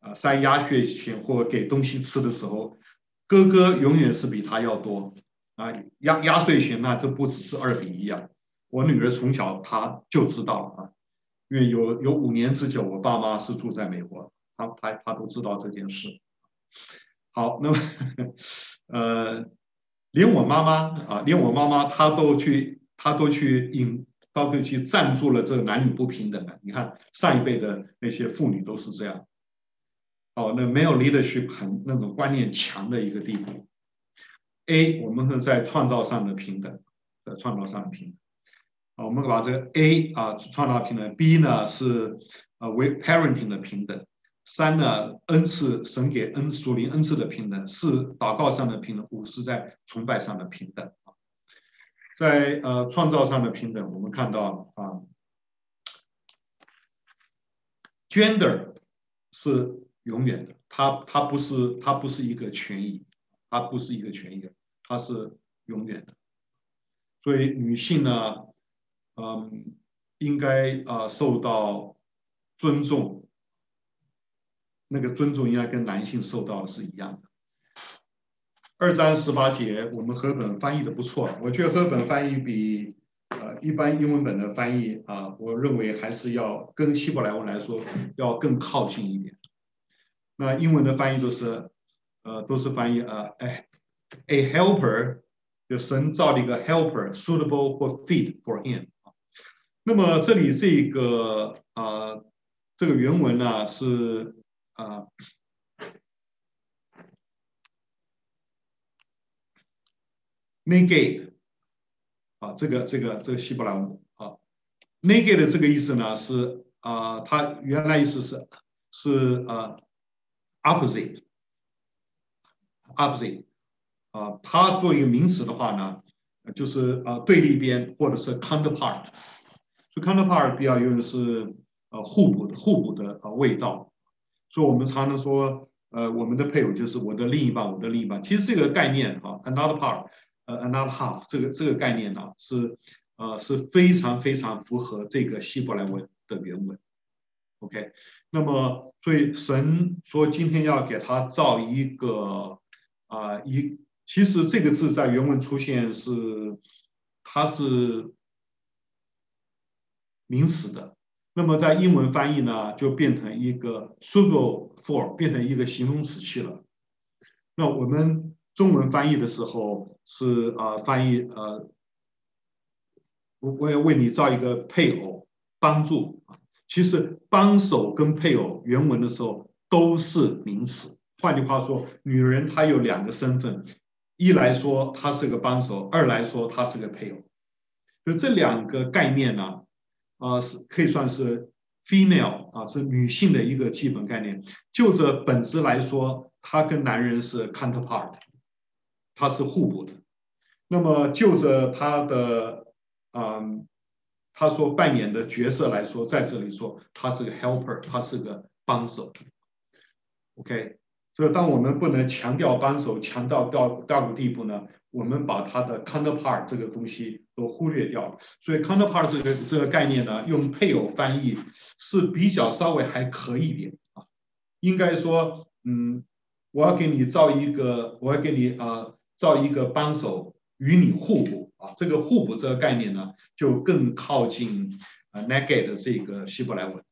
啊，塞压岁钱或给东西吃的时候，哥哥永远是比他要多，啊，压压岁钱那这不只是二比一啊。我女儿从小她就知道了啊，因为有有五年之久，我爸妈是住在美国，她她她都知道这件事。好，那么 呃，连我妈妈啊，连我妈妈她都去，他都去引，她都去赞助了这个男女不平等的。你看上一辈的那些妇女都是这样。哦，那没有 leadership 很那种观念强的一个地步。A，我们是在创造上的平等，在创造上的平等。我们把这个 A 啊创造平等，B 呢是呃为 parenting 的平等，三呢恩赐神给恩属灵恩赐的平等，四祷告上的平等，五是在崇拜上的平等。在呃创造上的平等，我们看到啊，gender 是永远的，它它不是它不是一个权益，它不是一个权益，它是永远的。所以女性呢？嗯，应该啊受到尊重，那个尊重应该跟男性受到的是一样的。二章十八节，我们和本翻译的不错，我觉得和本翻译比呃一般英文本的翻译啊，我认为还是要跟希伯来文来说要更靠近一点。那英文的翻译都是呃都是翻译啊，哎，a helper，就神造了一个 helper suitable for fit for him。那么这里这个啊、呃，这个原文呢是啊、negate 啊，这个这个这个希伯来文啊，negate 的这个意思呢是啊、呃，它原来意思是是啊、呃、opposite opposite 啊，它作为一个名词的话呢，就是啊对立边或者是 counterpart。所以 counterpart 比较用的是呃互补的互补的呃味道，所以我们常常说呃我们的配偶就是我的另一半，我的另一半。其实这个概念啊，another part，another half，这个这个概念呢、是呃是非常非常符合这个希伯来文的原文。OK，那么所以神说今天要给他造一个啊、一，其实这个字在原文出现是它是。名词的，那么在英文翻译呢，就变成一个 suitable for，变成一个形容词去了。那我们中文翻译的时候是啊、呃，翻译呃，我我要为你造一个配偶，帮助。其实帮手跟配偶原文的时候都是名词。换句话说，女人她有两个身份，一来说她是个帮手，二来说她是个配偶。就这两个概念呢。啊，是可以算是 female 啊，是女性的一个基本概念。就这本质来说，她跟男人是 counterpart，她是互补的。那么就着他的，嗯，他所扮演的角色来说，在这里说，他是个 helper，他是个帮手。OK，所以当我们不能强调帮手，强调到到个地步呢，我们把它的 counterpart 这个东西都忽略掉了，所以 counterpart 这个这个概念呢，用配偶翻译是比较稍微还可以一点啊。应该说，嗯，我要给你造一个，我要给你啊、造一个帮手，与你互补啊。这个互补这个概念呢，就更靠近啊 negate 这个希伯来文。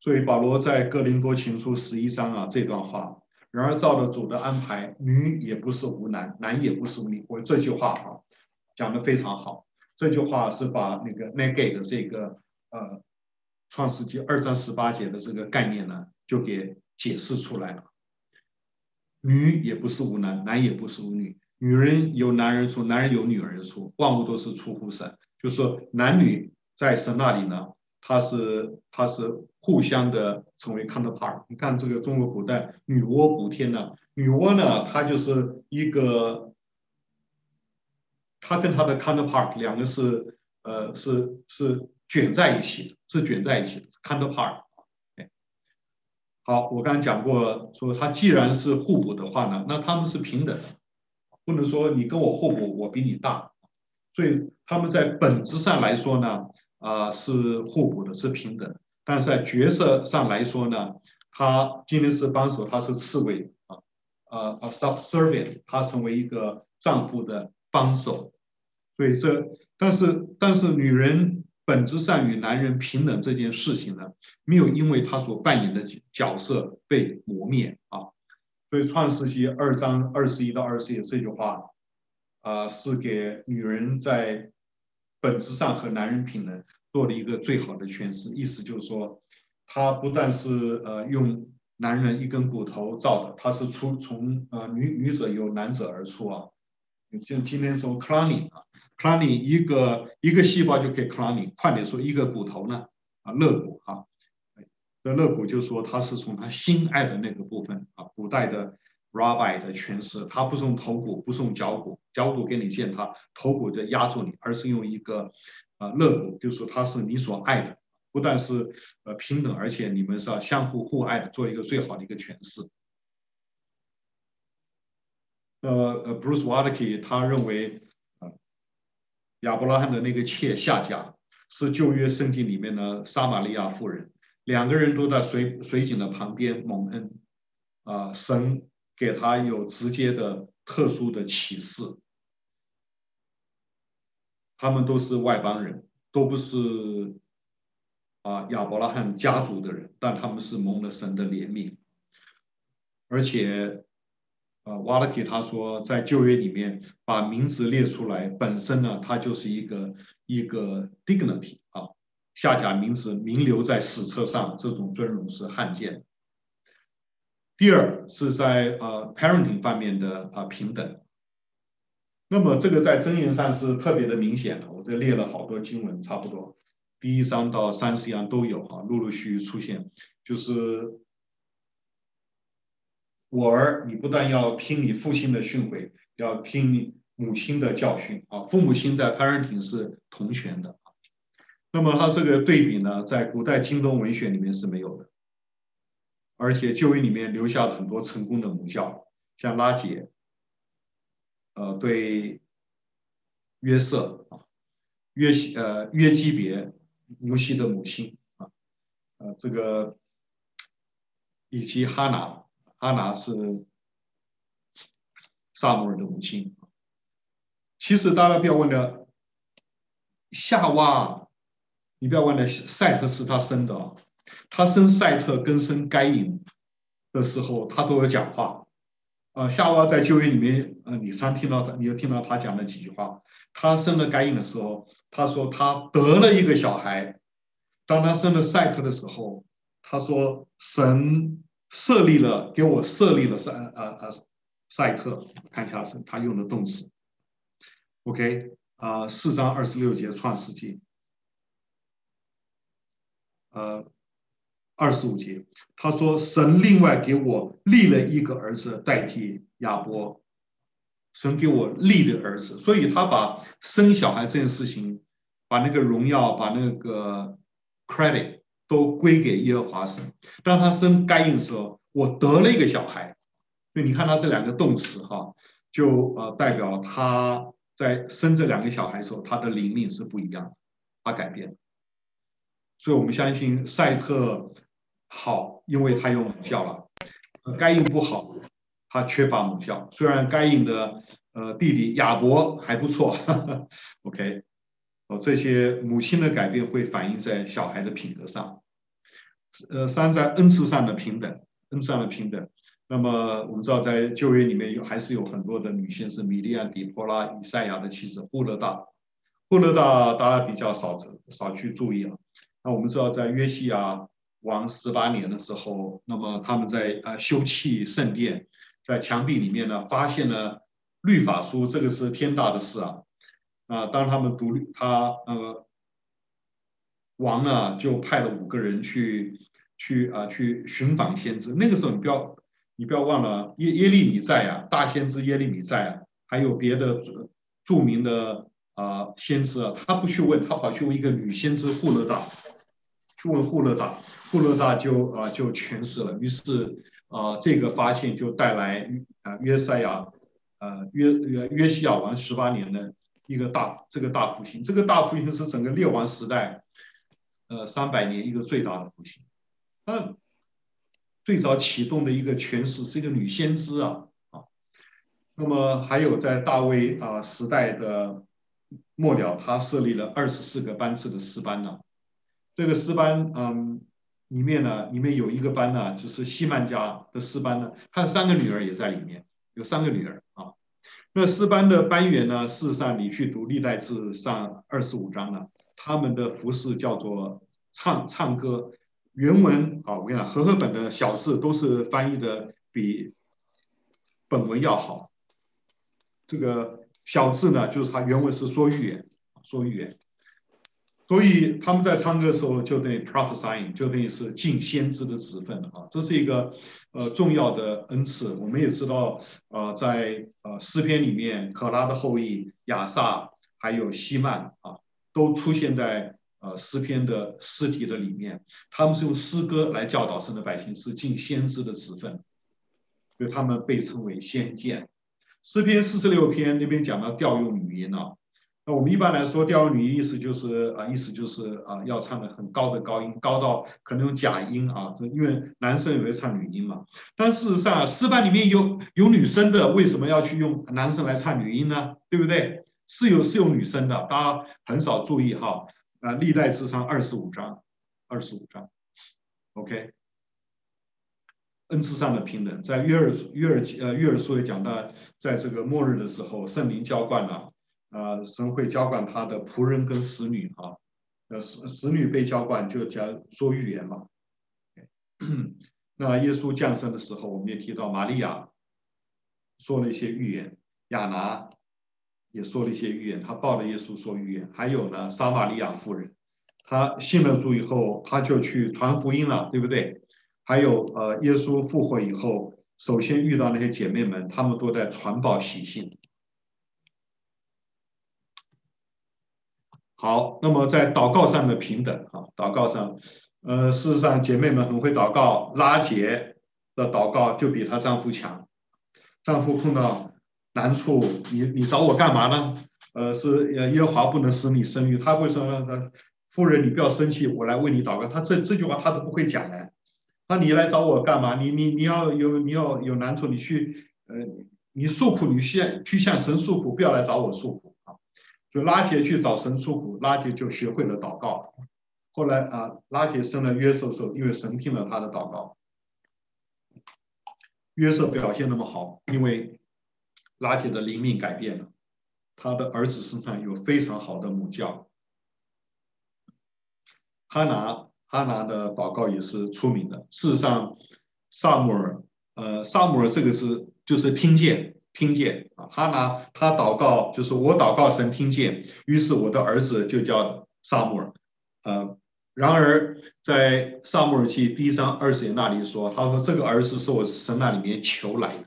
所以保罗在哥林多前书十一章啊这段话。然而，照着主的安排，女也不是无男，男也不是无女。我这句话啊，讲的非常好。这句话是把那个 n e g a t 的这个呃创世纪二章十八节的这个概念呢，就给解释出来了。女也不是无男，男也不是无女。女人有男人出，男人有女人出，万物都是出乎神。就是男女在神那里呢。它是它是互相的成为 counterpart。你看这个中国古代女娲补天呢，女娲呢，她就是一个，她跟她的 counterpart 两个是呃是是卷在一起，是卷在一起 counterpart。好，我刚才讲过，说它既然是互补的话呢，那他们是平等的，不能说你跟我互补，我比你大。所以他们在本质上来说呢，啊、是互补的，是平等。但是在角色上来说呢，他今天是帮手，他是刺猬啊，呃呃 subservient，他成为一个丈夫的帮手。所以这，但是但是女人本质上与男人平等这件事情呢，没有因为他所扮演的角色被磨灭啊。所以创世纪二章二十一到二十节这句话，啊、是给女人在本质上和男人平等做了一个最好的诠释。意思就是说，她不但是呃用男人一根骨头造的，她是出从呃女女者由男者而出啊。就今天说 cloning 啊。Cloning 一个一个细胞就可以 cloning，快点说一个骨头呢？啊，肋骨哈，这肋骨就说它是从他心爱的那个部分啊。古代的 rabbi 的诠释，他不是用头骨，不是用脚骨，脚骨给你践踏，头骨在压住你，而是用一个啊肋骨，就说他是你所爱的，不但是呃平等，而且你们是要相互互爱的，做一个最好的一个诠释。呃呃，Bruce Waltke 他认为。亚伯拉罕的那个妾夏甲是旧约圣经里面的撒玛利亚妇人，两个人都在水水井的旁边蒙恩，啊，神给他有直接的特殊的启示。他们都是外邦人，都不是啊亚伯拉罕家族的人，但他们是蒙了神的怜悯，而且。呃，瓦勒基他说，在旧约里面把名字列出来，本身呢，它就是一个一个 dignity 啊，下甲名字名留在史册上，这种尊荣是罕见。第二是在呃 parenting 方面的啊、平等，那么这个在箴言上是特别的明显的，我这列了好多经文，差不多第一章到三十章都有啊，陆陆续续出现，就是。我儿，你不但要听你父亲的训诲，要听你母亲的教训啊！父母亲在 parenting 是同权的。那么他这个对比呢，在古代京东文学里面是没有的，而且旧约里面留下了很多成功的母教，像拉结，呃，对约瑟啊，约西呃约基别摩西的母亲啊，呃这个以及哈拿。哈拿是撒母耳的母亲。其实大家不要问了，夏娃，你不要问了，赛特是他生的，他生赛特跟生该隐的时候，他都有讲话。啊，夏娃在旧约里面，呃，你常听到的，你有听到他讲了几句话。他生了该隐的时候，他说他得了一个小孩。当他生了赛特的时候，他说神。设立了，给我设立了赛呃呃赛特，看一下是他用的动词。OK 啊、呃，四章二十六节创世纪，呃二十五节，他说神另外给我立了一个儿子代替亚伯，神给我立的儿子，所以他把生小孩这件事情，把那个荣耀，把那个 credit。都归给耶和华神。当他生该隐的时候，我得了一个小孩。所以你看他这两个动词哈，就呃代表他在生这两个小孩时候，他的灵命是不一样的，他改变。所以我们相信赛特好，因为他有母校了；该隐不好，他缺乏母校。虽然该隐的呃弟弟亚伯还不错呵呵，OK。哦，这些母亲的改变会反映在小孩的品格上，呃，三在恩赐上的平等，恩赐上的平等。那么我们知道，在旧约里面有还是有很多的女性是米利暗、底波拉、以赛亚的妻子户勒大，户勒大大家比较少少去注意了。那我们知道，在约西亚王十八年的时候，那么他们在呃修葺圣殿，在墙壁里面呢发现了律法书，这个是天大的事啊。啊，当他们独立他呃王呢，就派了五个人去去啊去寻访先知。那个时候你不要你不要忘了耶耶利米在啊，大先知耶利米在啊，还有别的著名的啊先知啊，他不去问，他跑去问一个女先知户勒大，去问户勒大，户勒大就啊就诠释了。于是啊这个发现就带来啊约赛亚呃约约约西亚王十八年的。一个大这个大复兴，这个大复兴是整个列王时代，呃，三百年一个最大的复兴。那最早启动的一个权势是一个女先知啊啊。那么还有在大卫啊时代的末了，他设立了二十四个班次的诗班呢。这个诗班嗯里面呢，里面有一个班呢，就是西曼家的诗班呢，他有三个女儿也在里面，有三个女儿。那四班的班员呢？事实上，你去读历代志上二十五章了，他们的服饰叫做唱唱歌。原文啊，我跟你讲，和合本的小字都是翻译的比本文要好。这个小字呢，就是它原文是说预言，说预言。所以他们在唱歌的时候，就等于 prophesying，就等于是尽先知的职分啊。这是一个呃重要的恩赐。我们也知道，呃，在呃诗篇里面，可拉的后裔亚萨还有希曼啊，都出现在呃诗篇的诗题的里面。他们是用诗歌来教导神的百姓，是尽先知的职分，所以他们被称为先见。诗篇四十六篇那边讲到调用语音啊。那我们一般来说，调用语音意思就是啊，意思就是啊，要唱的很高的高音，高到可能用假音啊，因为男生也会唱女音嘛。但事实上，诗班里面有有女生的，为什么要去用男生来唱女音呢？对不对？是有是有女生的，大家很少注意哈。啊，历代志上二十五章，二十五章，OK。恩赐上的平等，在约尔约尔呃约尔书也讲到，在这个末日的时候，圣灵浇灌了。啊神会浇灌他的仆人跟使女啊，呃，使使女被浇灌就讲说预言嘛。那耶稣降生的时候，我们也提到玛利亚说了一些预言，亚拿也说了一些预言，他抱着耶稣说预言。还有呢，撒玛利亚妇人，她信了主以后，她就去传福音了，对不对？还有呃，耶稣复活以后，首先遇到那些姐妹们，她们都在传报喜信。好，那么在祷告上的平等啊，祷告上，呃，事实上姐妹们很会祷告，拉杰的祷告就比她丈夫强。丈夫碰到难处，你你找我干嘛呢？呃，是呃耶和华不能使你生育，他会说呢，夫人你不要生气，我来为你祷告。他这这句话他都不会讲的。那你来找我干嘛？你你你要有你要有难处，你去呃你诉苦，你去去向神诉苦，不要来找我诉苦。就拉结去找神诉苦，拉结就学会了祷告。后来啊，拉结生了约瑟的时候，因为神听了他的祷告，约瑟表现那么好，因为拉结的灵命改变了，他的儿子身上有非常好的母教。哈拿哈拿的祷告也是出名的。事实上，撒母耳呃，撒母耳这个是就是听见。听见啊，哈拿他祷告，就是我祷告神听见，于是我的儿子就叫撒母耳。呃，然而在撒母耳记第一章二十节那里说，他说这个儿子是我神那里面求来的，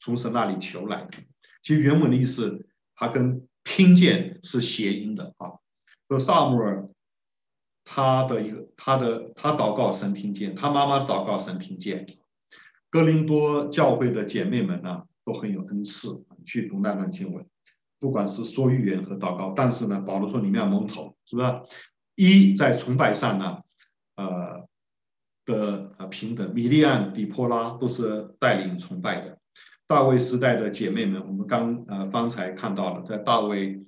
从神那里求来的。其实原文的意思，他跟听见是谐音的啊。说撒母耳他的一个他的他祷告神听见，他妈妈祷告神听见。哥林多教会的姐妹们呢，都很有恩赐，去读那段经文，不管是说预言和祷告，但是呢，保罗说你们要蒙头，是吧？一在崇拜上呢，呃的呃平等，米利暗、底波拉都是带领崇拜的。大卫时代的姐妹们，我们刚呃方才看到了，在大卫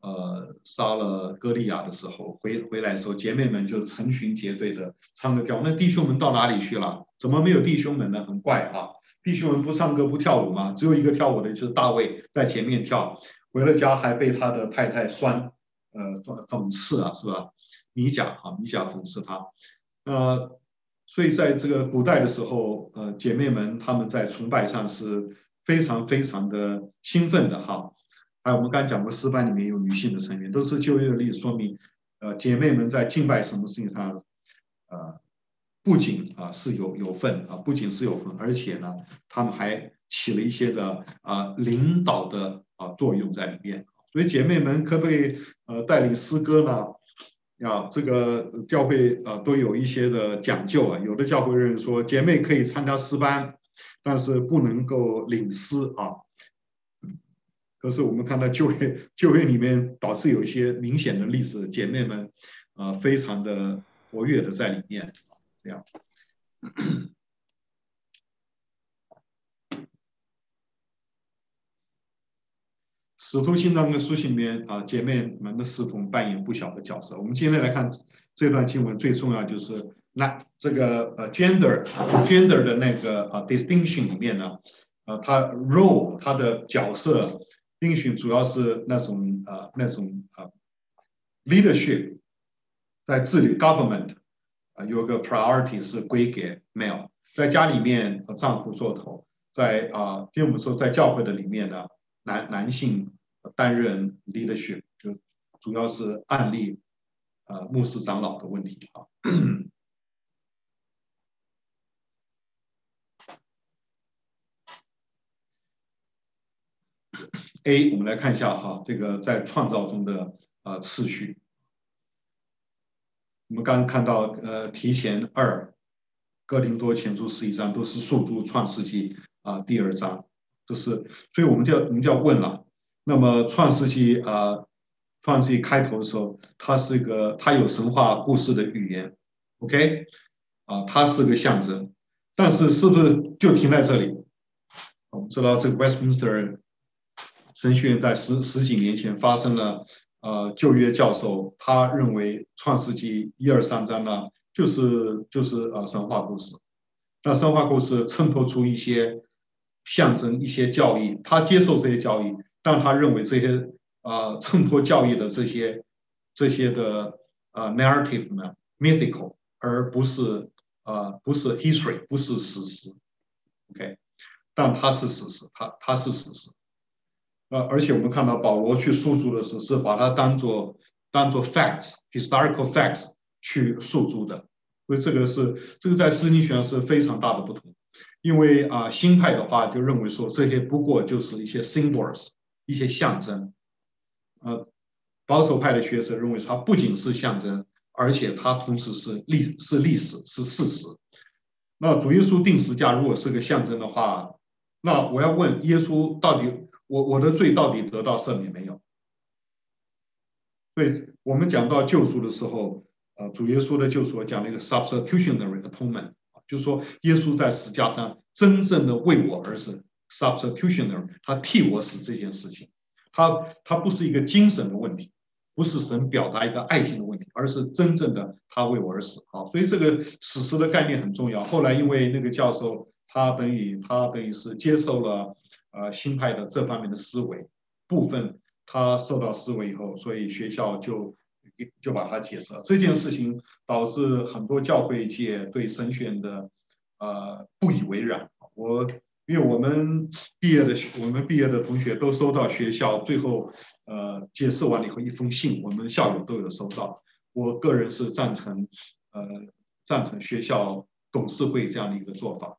呃杀了歌利亚的时候，回回来的时候，姐妹们就成群结队的唱歌跳。那弟兄们到哪里去了？怎么没有弟兄们呢？很怪啊！弟兄们不唱歌不跳舞吗？只有一个跳舞的，就是大卫在前面跳。回了家还被他的太太酸，呃，讽讽刺啊，是吧？米甲啊，米甲讽刺他。呃，所以在这个古代的时候，呃，姐妹们她们在崇拜上是非常非常的兴奋的哈。还有我们刚讲过，诗班里面有女性的成员，都是旧约的例子说明，呃，姐妹们在敬拜什么事情上，呃。不仅啊是有有份啊，不仅是有份，而且呢，他们还起了一些的啊领导的啊作用在里面。所以姐妹们可不可以呃带领诗歌呢？啊，这个教会啊都有一些的讲究啊。有的教会认为说，姐妹可以参加诗班，但是不能够领诗啊。可是我们看到旧约旧约里面倒是有一些明显的例子，姐妹们啊、非常的活跃的在里面，这样。使徒行传跟书信里面啊，姐妹们的侍奉扮演不小的角色。我们今天来看这段经文，最重要就是那这个呃 gender gender 的那个啊 distinction 里面呢，呃，它 role 它的角色，distinction 主要是那种呃那种啊 leadership 在治理 government 啊有个 priority 是归给 male，在家里面和丈夫做头，在啊，听我们说在教会的里面呢。男男性担任 leadership 就主要是案例，呃，牧师长老的问题啊。A，我们来看一下哈，这个在创造中的呃次序。我们刚刚看到呃提前二哥林多前书十一章都是诉诸创世纪啊第二章。这是，所以我们就我们就要问了。那么创世纪啊，创世纪开头的时候，它是一个，它有神话故事的语言，OK，啊，它是个象征，但是是不是就停在这里？我们知道这个 Westminster 神学院在十十几年前发生了，呃，旧约教授他认为创世纪一二三章呢，就是就是呃神话故事，那神话故事衬托出一些。象征一些教义，他接受这些教义，但他认为这些啊衬托教义的这些这些的呃 narrative 呢 mythical，而不是、呃、不是 history，不是史实，OK，但它是史实，它它是史实，呃，而且我们看到保罗去诉诸的时候，是把它当做当做 facts，historical facts 去诉诸的，所以这个是这个在圣经学上是非常大的不同。因为啊，新派的话就认为说这些不过就是一些 symbols，一些象征。呃，保守派的学者认为它不仅是象征，而且它同时是历是历史是事实。那主耶稣定十字架如果是个象征的话，那我要问耶稣到底我我的罪到底得到赦免没有？所以我们讲到救赎的时候，呃，主耶稣的救赎讲了一个 substitutionary atonement。就是说，耶稣在十架上真正的为我而死，substitutionary，他替我死这件事情，他他不是一个精神的问题，不是神表达一个爱心的问题，而是真正的他为我而死。好，所以这个史实的概念很重要。后来因为那个教授他等于他等于是接受了呃新派的这方面的思维部分，他受到思维以后，所以学校就。就把它解释了这件事情，导致很多教会界对神学的呃不以为然。我因为我们毕业的我们毕业的同学都收到学校最后呃解释完了以后一封信，我们校友都有收到。我个人是赞成呃赞成学校董事会这样的一个做法。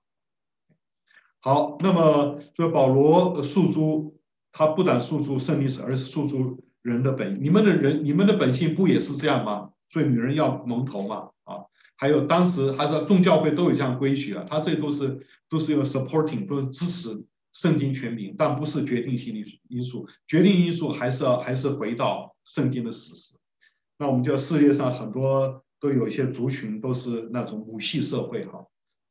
好，那么说保罗诉诸他不但诉诸圣灵史，而是诉诸。人的本，你们的人，你们的本性不也是这样吗？所以女人要蒙头嘛，啊，还有当时还是众教会都有这样规矩啊，他这都是都是有 supporting，都是支持圣经全名，但不是决定性的因素，决定因素还是要还是回到圣经的史实。那我们就世界上很多都有一些族群都是那种母系社会哈，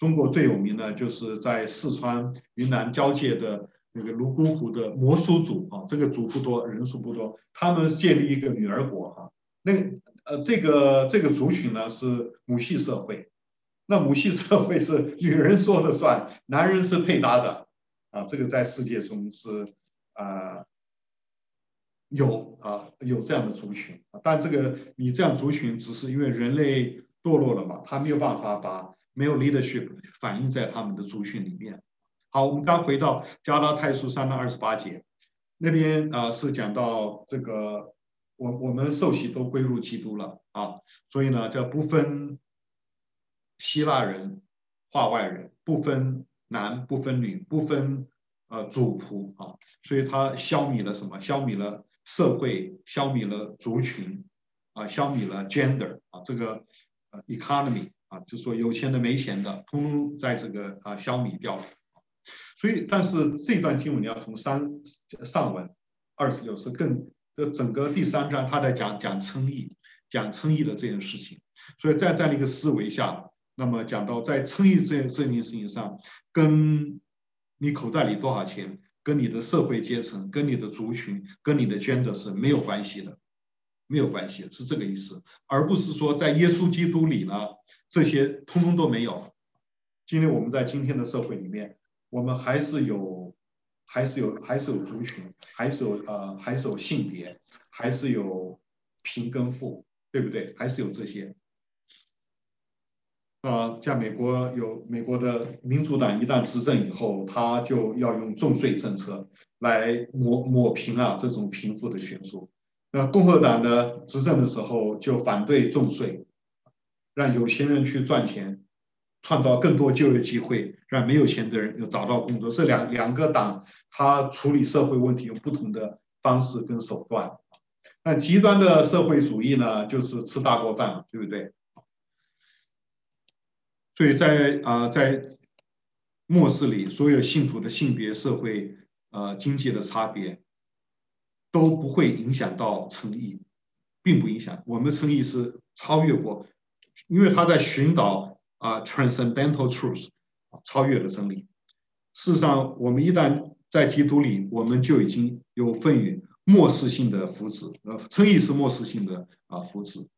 中国最有名的就是在四川云南交界的。那个泸沽湖的摩梭族啊，这个族不多，人数不多，他们建立一个女儿国哈。那呃，这个这个族群呢是母系社会，那母系社会是女人说了算，男人是配搭的啊。这个在世界中是啊有啊有这样的族群，但这个你这样族群只是因为人类堕落了嘛，他没有办法把没有 leadership 反映在他们的族群里面。好，我们刚回到加拉太书三章二十八节，那边啊是讲到这个，我我们受洗都归入基督了啊，所以呢叫不分希腊人、化外人，不分男不分女，不分呃主仆啊，所以他消弭了什么？消弭了社会，消弭了族群啊，消弭了 gender 啊，这个 economy 啊，就说有钱的没钱的，通通在这个啊消弭掉了。所以，但是这段经文你要从三上文二十六是更，这整个第三章他在讲讲称义，讲称义的这件事情。所以在这样的一个思维下，那么讲到在称义这件这件事情上，跟你口袋里多少钱，跟你的社会阶层、跟你的族群、跟你的 gender 是没有关系的，没有关系，是这个意思，而不是说在耶稣基督里呢，这些通通都没有。今天我们在今天的社会里面，我们还是有，还是有，还是有族群，还是有呃，还是有性别，还是有贫跟富，对不对？还是有这些。啊，像美国有美国的民主党一旦执政以后，他就要用重税政策来抹抹平啊这种贫富的悬殊。那共和党呢执政的时候就反对重税，让有钱人去赚钱，创造更多就业机会，让没有钱的人又找到工作。这两两个党他处理社会问题用不同的方式跟手段。那极端的社会主义呢，就是吃大锅饭，对不对？所以在啊、在末世里，所有信徒的性别、社会、呃经济的差别都不会影响到称义，并不影响。我们的称义是超越过，因为他在寻找啊、transcendental truth，超越的真理。事实上，我们一旦在基督里，我们就已经有份于末世性的福祉。呃，称义是末世性的啊、福祉。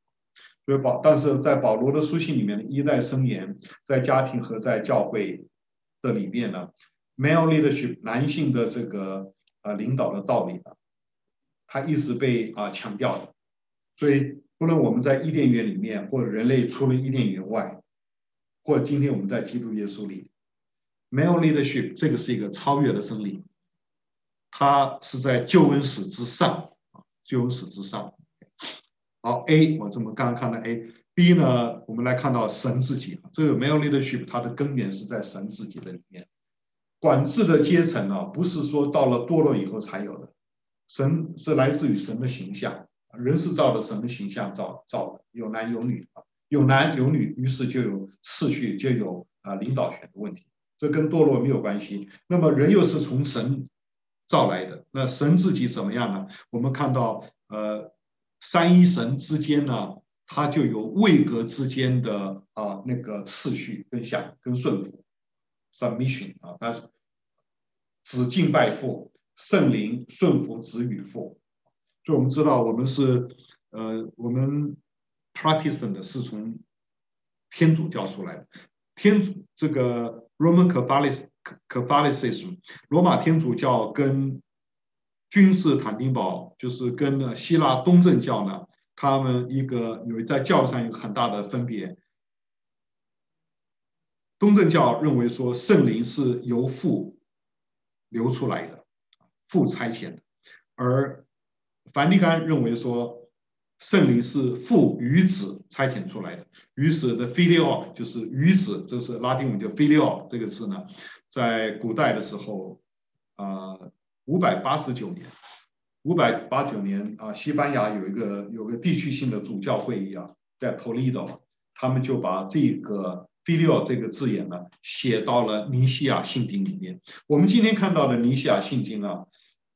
所以保，但是在保罗的书信里面，一代箴言，在家庭和在教会的里面呢，male leadership 男性的这个呃领导的道理呢，他一直被啊强调的。所以，不论我们在伊甸园里面，或者人类出了伊甸园外，或者今天我们在基督耶稣里，male leadership 这个是一个超越的真理，它是在救恩史之上啊，救恩史之上。好，A，我这么刚刚看到 A，B 呢，我们来看到神自己，这个 male leadership 它的根源是在神自己的里面。管制的阶层呢，不是说到了堕落以后才有的，神是来自于神的形象，人是照着神的形象造造的，有男有女啊，有男有女，于是就有次序，就有啊领导权的问题，这跟堕落没有关系。那么人又是从神造来的，那神自己怎么样呢？我们看到呃。三一神之间呢，它就有位格之间的啊那个次序跟相跟顺服，submission 啊，但是子敬拜父，圣灵顺服子与父。就我们知道，我们是呃我们 Protestant 是从天主教出来的，天主这个 Roman Catholicism 罗马天主教跟君士坦丁堡就是跟呢希腊东正教呢，他们一个有在教义上有很大的分别。东正教认为说圣灵是由父流出来的，父差遣的，而梵蒂冈认为说圣灵是父与子差遣出来的。于是的 Filioque 就是与子，这是拉丁文叫 filio 这个字呢，在古代的时候啊。呃五百八十九年，五百八九年啊，西班牙有一个有个地区性的主教会议啊，在 Toledo，他们就把这个 “filial” 这个字眼呢写到了尼西亚信经里面。我们今天看到的尼西亚信经啊，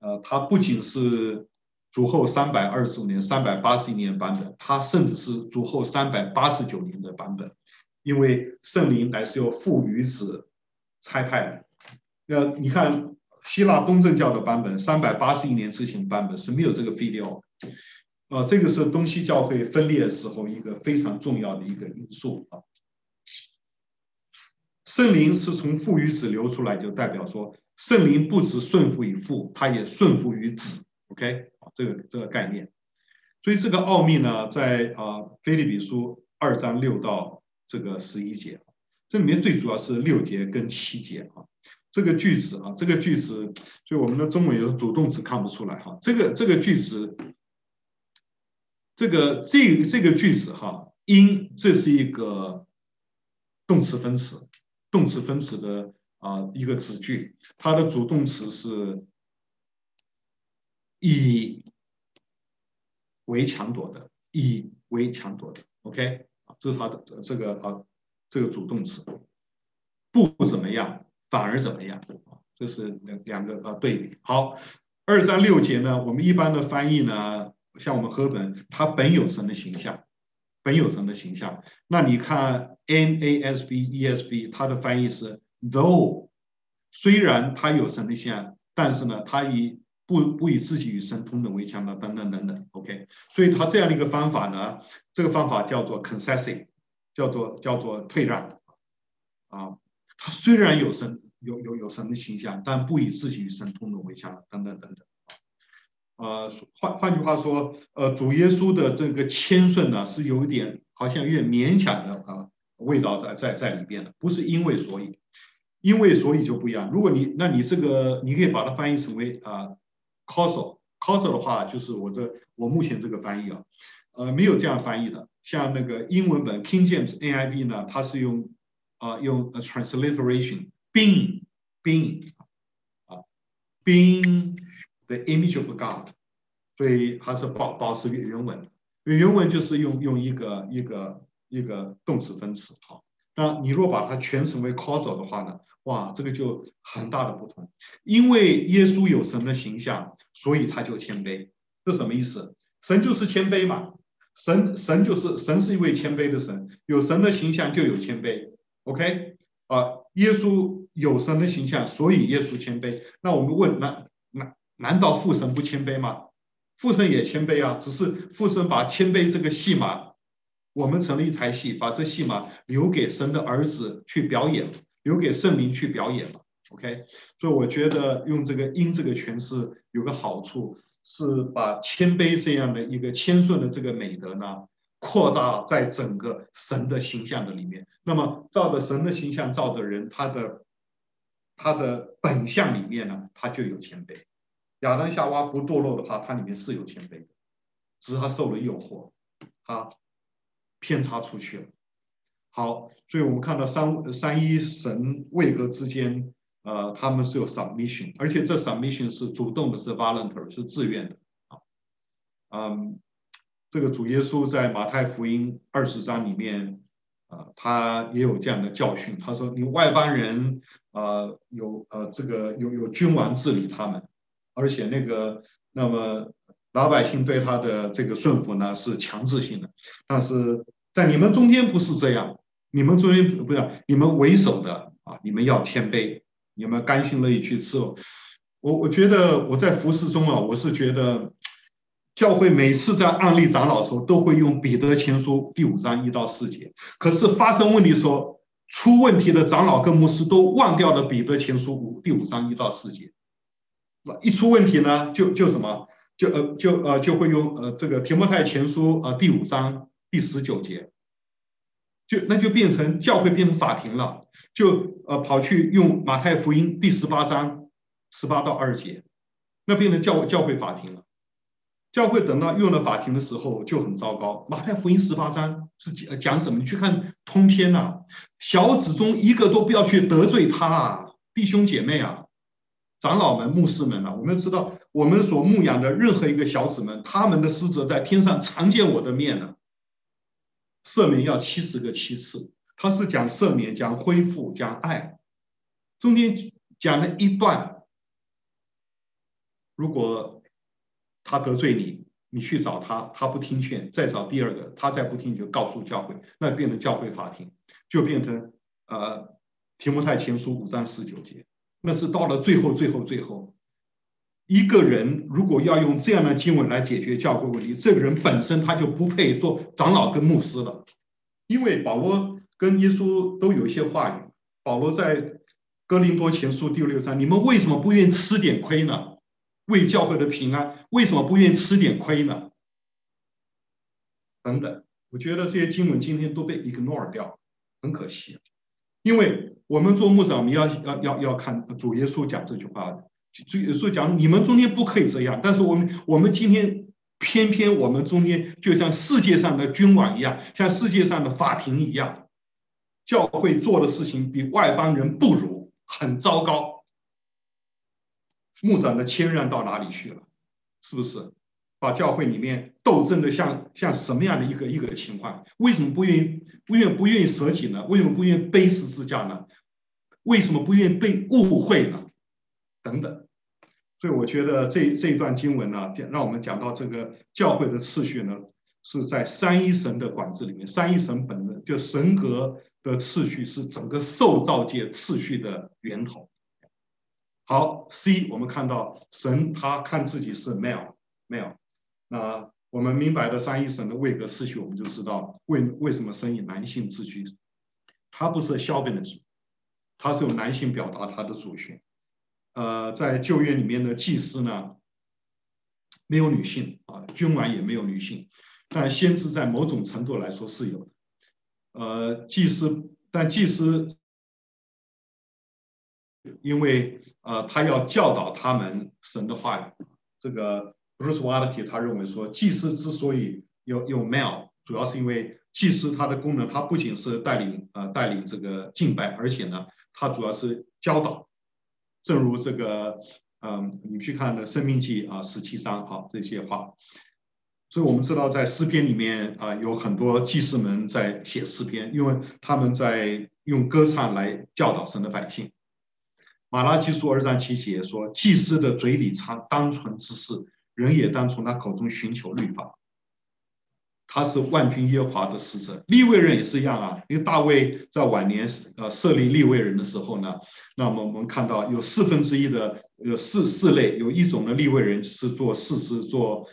呃，它不仅是主后三百二十五年、三百八十一年版本，它甚至是主后三百八十九年的版本，因为圣灵乃是由父与子差派的。那你看。希腊东正教的版本，三百八十一年之前版本是没有这个 “filial”，啊，这个是东西教会分裂时候一个非常重要的一个因素啊。圣灵是从父与子流出来，就代表说圣灵不只顺服于父，他也顺服于子。OK，这个这个概念。所以这个奥秘呢，在啊腓立比书二章六到这个十一节，这里面最主要是六节跟七节啊。这个句子啊，这个句子，所以我们的中文有主动词看不出来哈。这个这个句子，这个这这个句子哈，因这是一个动词分词，动词分词的啊一个子句，它的主动词是以为抢夺的，以为抢夺的，OK，这是它的这个啊这个主动词，不怎么样。反而怎么样？这是两两个啊对比。好，二三六节呢，我们一般的翻译呢，像我们和本，它本有神的形象，本有神的形象。那你看 NASB、ESV，它的翻译是 though，虽然它有神的形象，但是呢，它以不不以自己与神同等为强的，等等等等。OK，所以它这样的一个方法呢，这个方法叫做 concessive，叫做叫做退让。啊，它虽然有神。有有有神的形象，但不以自己与神同等为强，等等等等。呃，换换句话说，呃，主耶稣的这个谦逊呢，是有一点好像有点勉强的啊味道在在在里边的，不是因为所以，因为所以就不一样。如果你那你这个你可以把它翻译成为啊 causal causal 的话，就是我这我目前这个翻译啊，呃，没有这样翻译的。像那个英文本 King James NIV 呢，它是用啊用 transliteration。being being 啊，being the image of God，所以还是保保持原原文。原原文就是用用一个一个一个动词分词啊。那你若把它全成为 causal 的话呢，哇，这个就很大的不同。因为耶稣有神的形象，所以他就谦卑。这什么意思？神就是谦卑嘛。神神就是神是一位谦卑的神，有神的形象就有谦卑。OK 啊，耶稣。有神的形象，所以耶稣谦卑。那我们问，那难道父神不谦卑吗？父神也谦卑啊，只是父神把谦卑这个戏码，我们成了一台戏，把这戏码留给神的儿子去表演，留给圣灵去表演了。OK，所以我觉得用这个因这个诠释有个好处，是把谦卑这样的一个谦顺的这个美德呢，扩大在整个神的形象的里面。那么照着神的形象造的人，他的。他的本相里面呢，他就有谦卑。亚当夏娃不堕落的话，他里面是有谦卑的，只是他受了诱惑，他偏差出去了。好，所以我们看到三三一神位格之间，呃，他们是有 submission，而且这 submission 是主动的，是 voluntary，是自愿的。啊，嗯，这个主耶稣在马太福音二十章里面。啊，他也有这样的教训。他说：“你外邦人，呃，有呃，这个有有君王治理他们，而且那个那么老百姓对他的这个顺服呢是强制性的。但是在你们中间不是这样，你们中间不是你们为首的啊，你们要谦卑，你们甘心乐意去伺候。我我觉得我在服侍中啊，我是觉得。”教会每次在案例长老的时候，都会用彼得前书第五章一到四节。可是发生问题的时候，出问题的长老跟牧师都忘掉了彼得前书五第五章一到四节。一出问题呢，就就什么，就呃就呃就会用呃这个提摩太前书啊第五章第十九节，就那就变成教会变成法庭了，就呃跑去用马太福音第十八章十八到二节，那变成教教会法庭了。教会等到用了法庭的时候就很糟糕。马太福音十八章是讲什么？你去看通篇呐，小子中一个都不要去得罪他啊，弟兄姐妹啊，长老们、牧师们啊，我们知道我们所牧养的任何一个小子们，他们的师者在天上常见我的面呢。赦免要七十个七次，他是讲赦免、讲恢复、讲爱，中间讲了一段，如果。他得罪你，你去找他，他不听劝，再找第二个，他再不听，你就告诉教会，那变成教会法庭，就变成呃提摩太前书五章十九节，那是到了最后最后最后，一个人如果要用这样的经文来解决教会问题，这个人本身他就不配做长老跟牧师了，因为保罗跟耶稣都有一些话语，保罗在哥林多前书第六章，你们为什么不愿意吃点亏呢？为教会的平安，为什么不愿意吃点亏呢？等等，我觉得这些经文今天都被 ignore 掉，很可惜。因为我们做牧长，我们要要要要看主耶稣讲这句话的。主耶稣讲，你们中间不可以这样。但是我们我们今天偏偏我们中间就像世界上的君王一样，像世界上的法庭一样，教会做的事情比外邦人不如，很糟糕。牧长的谦让到哪里去了？是不是把教会里面斗争的像像什么样的一个一个情况？为什么不愿意不愿不愿意舍己呢？为什么不愿意背十字架呢？为什么不愿意被误会呢？等等，所以我觉得这这一段经文呢，让我们讲到这个教会的次序呢，是在三一神的管制里面。三一神本身就神格的次序是整个受造界次序的源头。好，C 我们看到神他看自己是 male male，那我们明白了三一神的位格次序，我们就知道为为什么神以男性次序，他不是消费的他是用男性表达他的主权。呃，在旧约里面的祭司呢，没有女性啊，君王也没有女性，但先知在某种程度来说是有的。呃，祭司，但祭司因为呃，他要教导他们神的话语。这个 Bruce w a l t e 他认为说，祭司之所以有用 male，主要是因为祭司他的功能，他不仅是带领呃带领这个敬拜，而且呢，他主要是教导。正如这个，嗯，你去看的《生命记》啊，十七章哈这些话，所以我们知道在诗篇里面啊，有很多祭司们在写诗篇，因为他们在用歌唱来教导神的百姓。马拉基书二章七节说：“祭司的嘴里常单纯之事，人也当从他口中寻求律法。”他是万军耶和华的使者，利未人也是一样啊。因为大卫在晚年呃设立利未人的时候呢，那么我们看到有四分之一的有四四类，有一种的利未人是做士师，做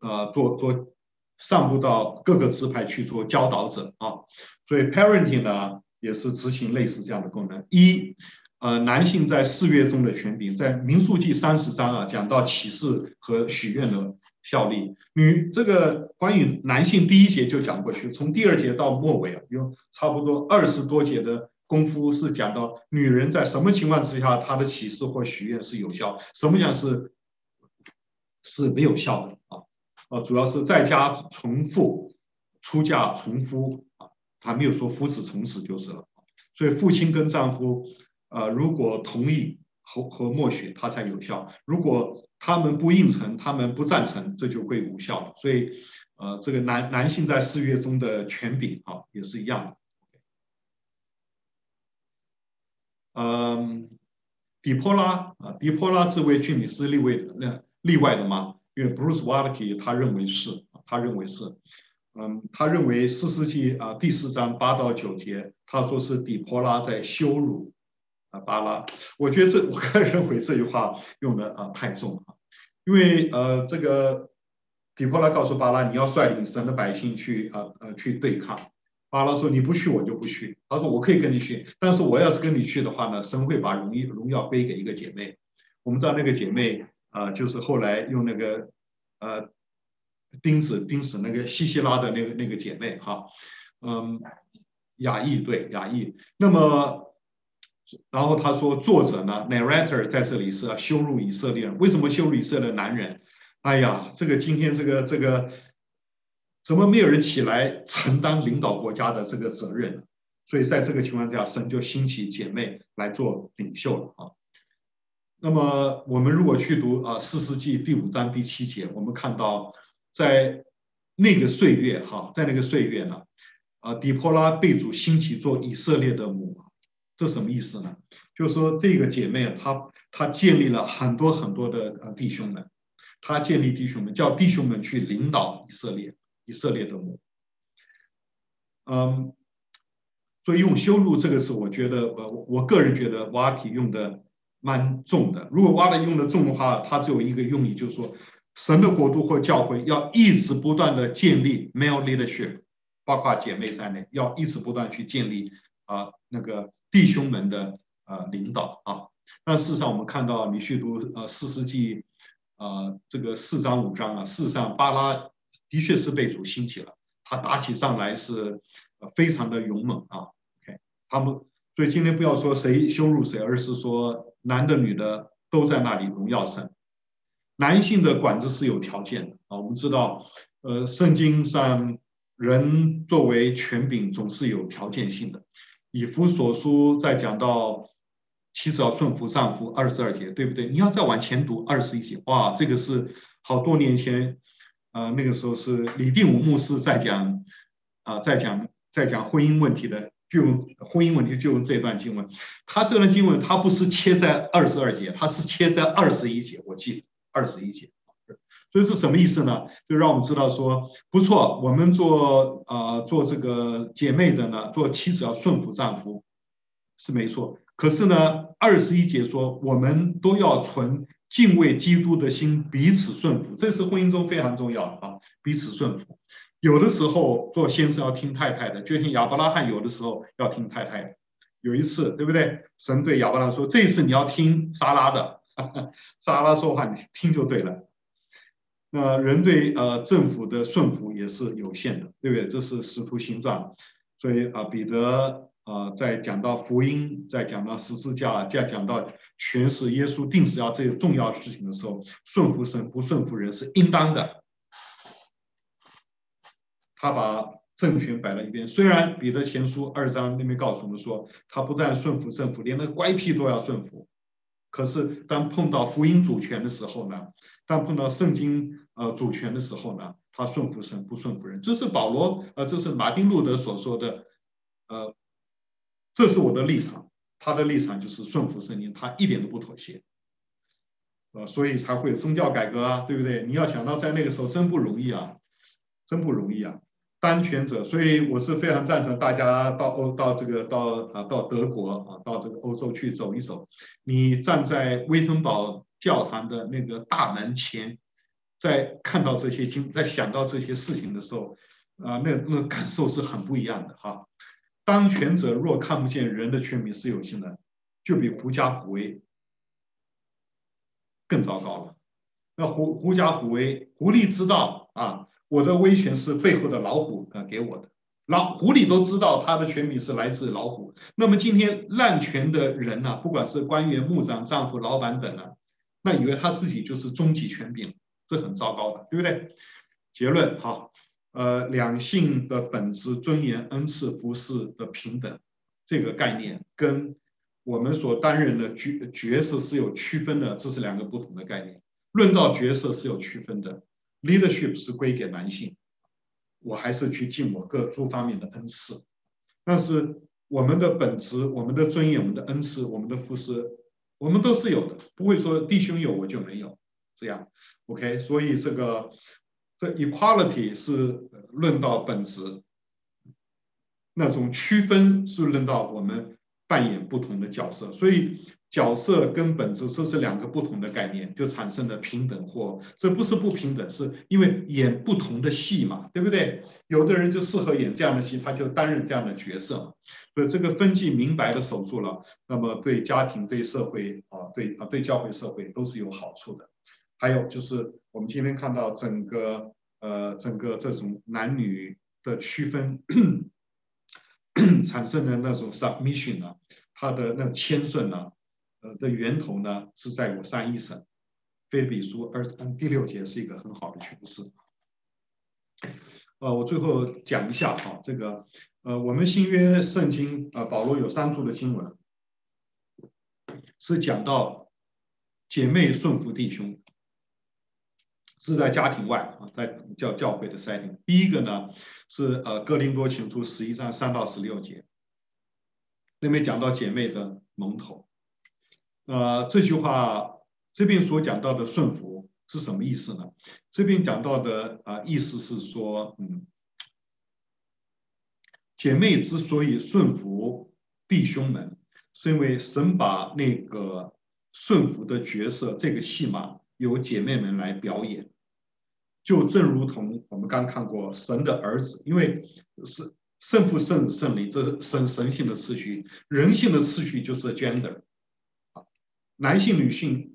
呃做做上布到各个支派去做教导者啊。所以 parenting 呢也是执行类似这样的功能。一呃男性在四月中的权柄，在民数记三十章啊讲到起誓和许愿的。效力女这个关于男性第一节就讲过去，从第二节到末尾啊，有差不多二十多节的功夫是讲到女人在什么情况之下她的起誓或许愿是有效，什么样是是没有效的啊？呃，主要是在家从父，出嫁从夫啊，他没有说夫子从死就是了。所以父亲跟丈夫呃如果同意和和默许，他才有效。如果他们不应承，他们不赞成，这就会无效。所以，呃，这个男男性在誓约中的权柄啊，也是一样的。嗯，底波拉啊，底波拉这位居民是例外的，那例外的吗？因为 Bruce Waltke 他认为是，他认为是，嗯，他认为四世纪啊第四章八到九节，他说是底波拉在羞辱。啊，巴拉，我觉得这我个人认为这句话用的啊太重了，因为呃，这个底波拉告诉巴拉，你要率领神的百姓去啊呃去对抗。巴拉说你不去我就不去，他说我可以跟你去，但是我要是跟你去的话呢，神会把荣誉荣耀归给一个姐妹。我们知道那个姐妹啊、呃，就是后来用那个呃钉子钉死那个西西拉的那个那个姐妹哈，嗯，雅意对雅意，那么。然后他说，作者呢，narrator 在这里是要羞辱以色列人。为什么羞辱以色列男人？哎呀，这个今天这个这个，怎么没有人起来承担领导国家的这个责任？所以在这个情况下，神就兴起姐妹来做领袖了啊。那么我们如果去读啊《四世纪》第五章第七节，我们看到在那个岁月哈，在那个岁月呢，啊，底波拉被主兴起做以色列的母。这什么意思呢？就是说，这个姐妹，她她建立了很多很多的呃弟兄们，她建立弟兄们，叫弟兄们去领导以色列，以色列的母。嗯，所以用羞辱这个词，我觉得我，我个人觉得瓦体用的蛮重的。如果挖的用的重的话，它只有一个用意，就是说，神的国度或教会要一直不断的建立 male leadership，包括姐妹在内，要一直不断去建立啊、那个。弟兄们的呃领导啊，但事实上我们看到你去读呃四世纪，呃这个四章五章啊，事实上巴拉的确是被主兴起了，他打起仗来是非常的勇猛啊。OK，他们所以今天不要说谁羞辱谁，而是说男的女的都在那里荣耀神。男性的管制是有条件的啊，我们知道呃圣经上人作为权柄总是有条件性的。以弗所书再讲到妻子要顺服丈夫二十二节，对不对？你要再往前读二十一节，哇，这个是好多年前，呃，那个时候是李定武牧师在讲，啊、在讲在讲婚姻问题的就婚姻问题就用这段经文。他这段经文他不是切在二十二节，他是切在二十一节，我记得二十一节。这是什么意思呢？就让我们知道说，不错，我们做啊、呃、做这个姐妹的呢，做妻子要顺服丈夫，是没错。可是呢，二十一节说，我们都要存敬畏基督的心，彼此顺服，这是婚姻中非常重要的啊，彼此顺服。有的时候做先生要听太太的，就像亚伯拉罕有的时候要听太太的。有一次，对不对？神对亚伯拉罕说：“这一次你要听撒拉的，莎，拉说话你听就对了。”那人对呃政府的顺服也是有限的，对不对？这是使徒行传，所以啊，彼得啊在讲到福音，在讲到十字架，在讲到全是耶稣定死要这些重要事情的时候，顺服神不顺服人是应当的。他把政权摆在一边，虽然彼得前书二章那边告诉我们说，他不但顺服政府，连那乖僻都要顺服。可是当碰到福音主权的时候呢？当碰到圣经呃主权的时候呢，他顺服神不顺服人，这是保罗呃，这是马丁路德所说的，呃，这是我的立场，他的立场就是顺服圣经，他一点都不妥协，呃，所以才会有宗教改革啊，对不对？你要想到在那个时候真不容易啊，真不容易啊，当权者，所以我是非常赞成大家到欧到这个到啊到德国啊到这个欧洲去走一走，你站在威登堡。教堂的那个大门前，在看到这些经，在想到这些事情的时候，啊，那那感受是很不一样的哈。当权者若看不见人的权柄是有限的，就比狐假虎威更糟糕了。那狐狐假虎威，狐狸知道啊，我的威权是背后的老虎啊给我的，老狐狸都知道他的权柄是来自老虎。那么今天滥权的人呢，不管是官员、牧长、丈夫、老板等呢？那以为他自己就是终极权柄，这很糟糕的，对不对？结论哈，呃，两性的本质、尊严、恩赐、服侍的平等，这个概念跟我们所担任的角角色是有区分的，这是两个不同的概念。论到角色是有区分的，leadership 是归给男性，我还是去尽我各诸方面的恩赐。但是我们的本质、我们的尊严、我们的恩赐、我们的服侍。我们都是有的，不会说弟兄有我就没有这样，OK？所以这个这 equality 是论到本质，那种区分是论到我们扮演不同的角色，所以。角色跟本质这是两个不同的概念，就产生了平等或这不是不平等，是因为演不同的戏嘛，对不对？有的人就适合演这样的戏，他就担任这样的角色。所以这个分际明白的守住了，那么对家庭、对社会啊、对啊、对教会、社会都是有好处的。还有就是我们今天看到整个呃整个这种男女的区分产生的那种 submission 啊，他的那种谦顺啊。呃的源头呢是在我三一神，腓立比书二第六节是一个很好的诠释。呃，我最后讲一下哈，这个呃，我们新约圣经啊，保罗有三处的经文是讲到姐妹顺服弟兄，是在家庭外啊，在教教会的 setting。第一个呢是呃哥林多前书十一章三到十六节，那边讲到姐妹的蒙头。呃，这句话这边所讲到的顺服是什么意思呢？这边讲到的啊、呃，意思是说，嗯，姐妹之所以顺服弟兄们，是因为神把那个顺服的角色这个戏码由姐妹们来表演，就正如同我们刚看过神的儿子，因为是圣父、圣子、圣灵，这是神神性的次序，人性的次序就是 gender 啊。男性、女性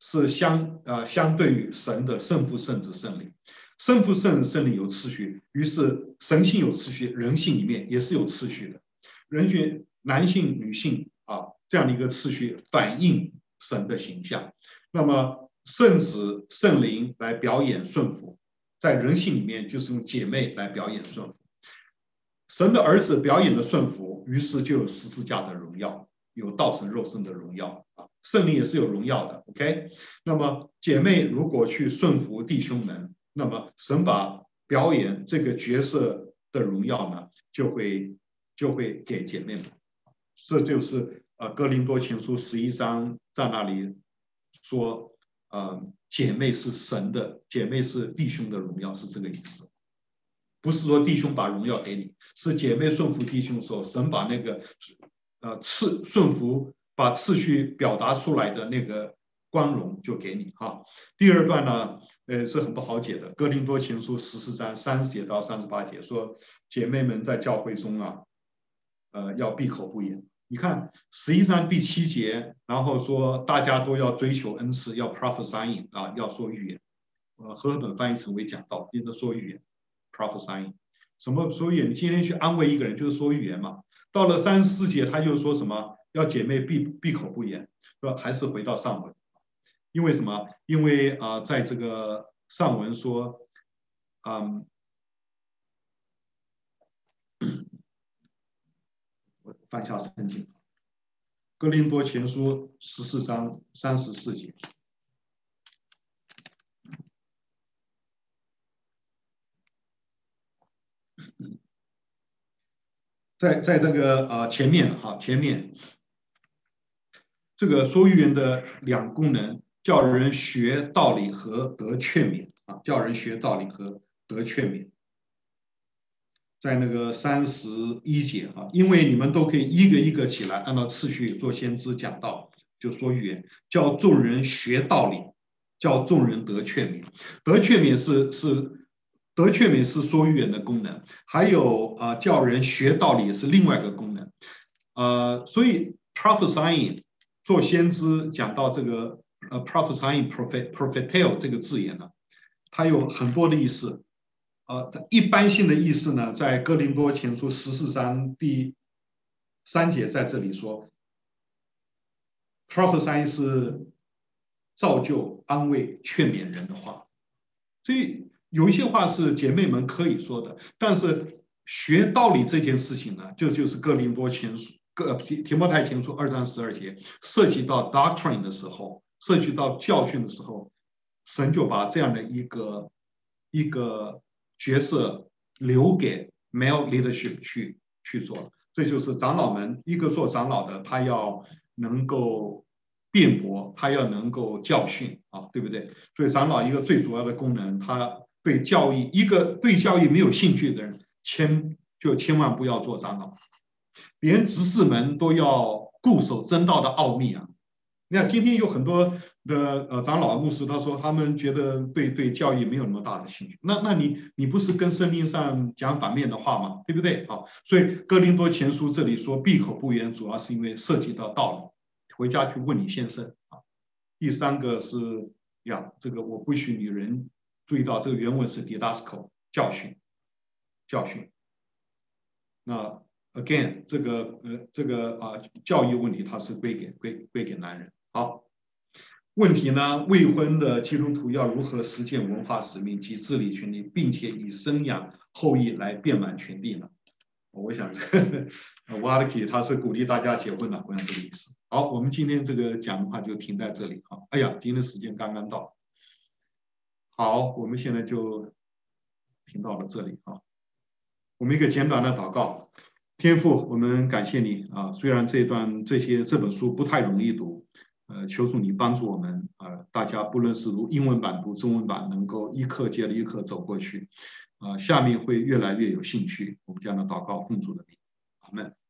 是相呃相对于神的圣父、圣子、圣灵，圣父、圣子、圣灵有次序，于是神性有次序，人性里面也是有次序的。人群男性、女性啊这样的一个次序反映神的形象。那么圣子、圣灵来表演顺服，在人性里面就是用姐妹来表演顺服。神的儿子表演的顺服，于是就有十字架的荣耀，有道成肉身的荣耀啊。圣灵也是有荣耀的，OK。那么姐妹如果去顺服弟兄们，那么神把表演这个角色的荣耀呢，就会就会给姐妹们。这就是呃哥林多前书十一章在那里说，呃姐妹是神的，姐妹是弟兄的荣耀，是这个意思。不是说弟兄把荣耀给你，是姐妹顺服弟兄的时候，神把那个呃次顺服把次序表达出来的那个光荣就给你哈。第二段呢，呃是很不好解的，哥林多前书十四章三十节到三十八节说，姐妹们在教会中啊，呃要闭口不言。你看十一章第七节，然后说大家都要追求恩赐，要 prophesying 啊，要说预言。呃，和合本翻译成为讲道，应该说预言。prophesying 什么说预言？你今天去安慰一个人，就是说预言嘛。到了三十四节，他又说什么？要姐妹闭闭口不言，说还是回到上文，因为什么？因为啊、在这个上文说，嗯，我翻下圣经，格林多前书十四章三十四节。在在这个啊前面哈前面，这个说预言的两功能，叫人学道理和得劝勉啊，叫人学道理和得劝勉。在那个三十一节啊，因为你们都可以一个一个起来，按照次序做先知讲道，就说预言，叫众人学道理，叫众人得劝勉，得劝勉是是。得劝勉是说预言的功能，还有啊，叫人学道理是另外一个功能，呃，所以 prophesying 做先知讲到这个呃 prophesying prophet propheteo 这个字眼呢，它有很多的意思，呃，一般性的意思呢，在哥林多前书十四章第三节在这里说，prophesy 是造就、安慰、劝勉人的话，这。有一些话是姐妹们可以说的，但是学道理这件事情呢，就就是哥林多前书、哥提提摩太前书二章十二节，涉及到 doctrine 的时候，涉及到教训的时候，神就把这样的一个一个角色留给 male leadership 去去做，这就是长老们一个做长老的，他要能够辩驳，他要能够教训啊，对不对？所以长老一个最主要的功能，他。对教育，一个对教育没有兴趣的人，千就千万不要做长老，连执事们都要固守真道的奥秘啊！你看，今天有很多的呃长老牧师，他说他们觉得对对教育没有那么大的兴趣，那那你你不是跟圣经上讲反面的话吗？对不对？好，所以哥林多前书这里说闭口不言，主要是因为涉及到道理，回家去问你先生啊。第三个是呀，这个我不许女人。注意到这个原文是 didasko 教训，教训。那 again 这个呃这个啊教育问题，它是归给归归给男人。好，问题呢，未婚的基督徒要如何实践文化使命及治理权利，并且以生养后裔来遍满全地呢？我想这个瓦尔基他是鼓励大家结婚的，我想这个意思。好，我们今天这个讲的话就停在这里。哈，哎呀，今天的时间刚刚到。好，我们现在就停到了这里啊。我们一个简短的祷告，天父，我们感谢你啊。虽然这段这些这本书不太容易读，呃，求主你帮助我们呃，大家不论是读英文版读中文版，能够一课接着一课走过去啊，下面会越来越有兴趣。我们将来祷告奉主的名，阿门。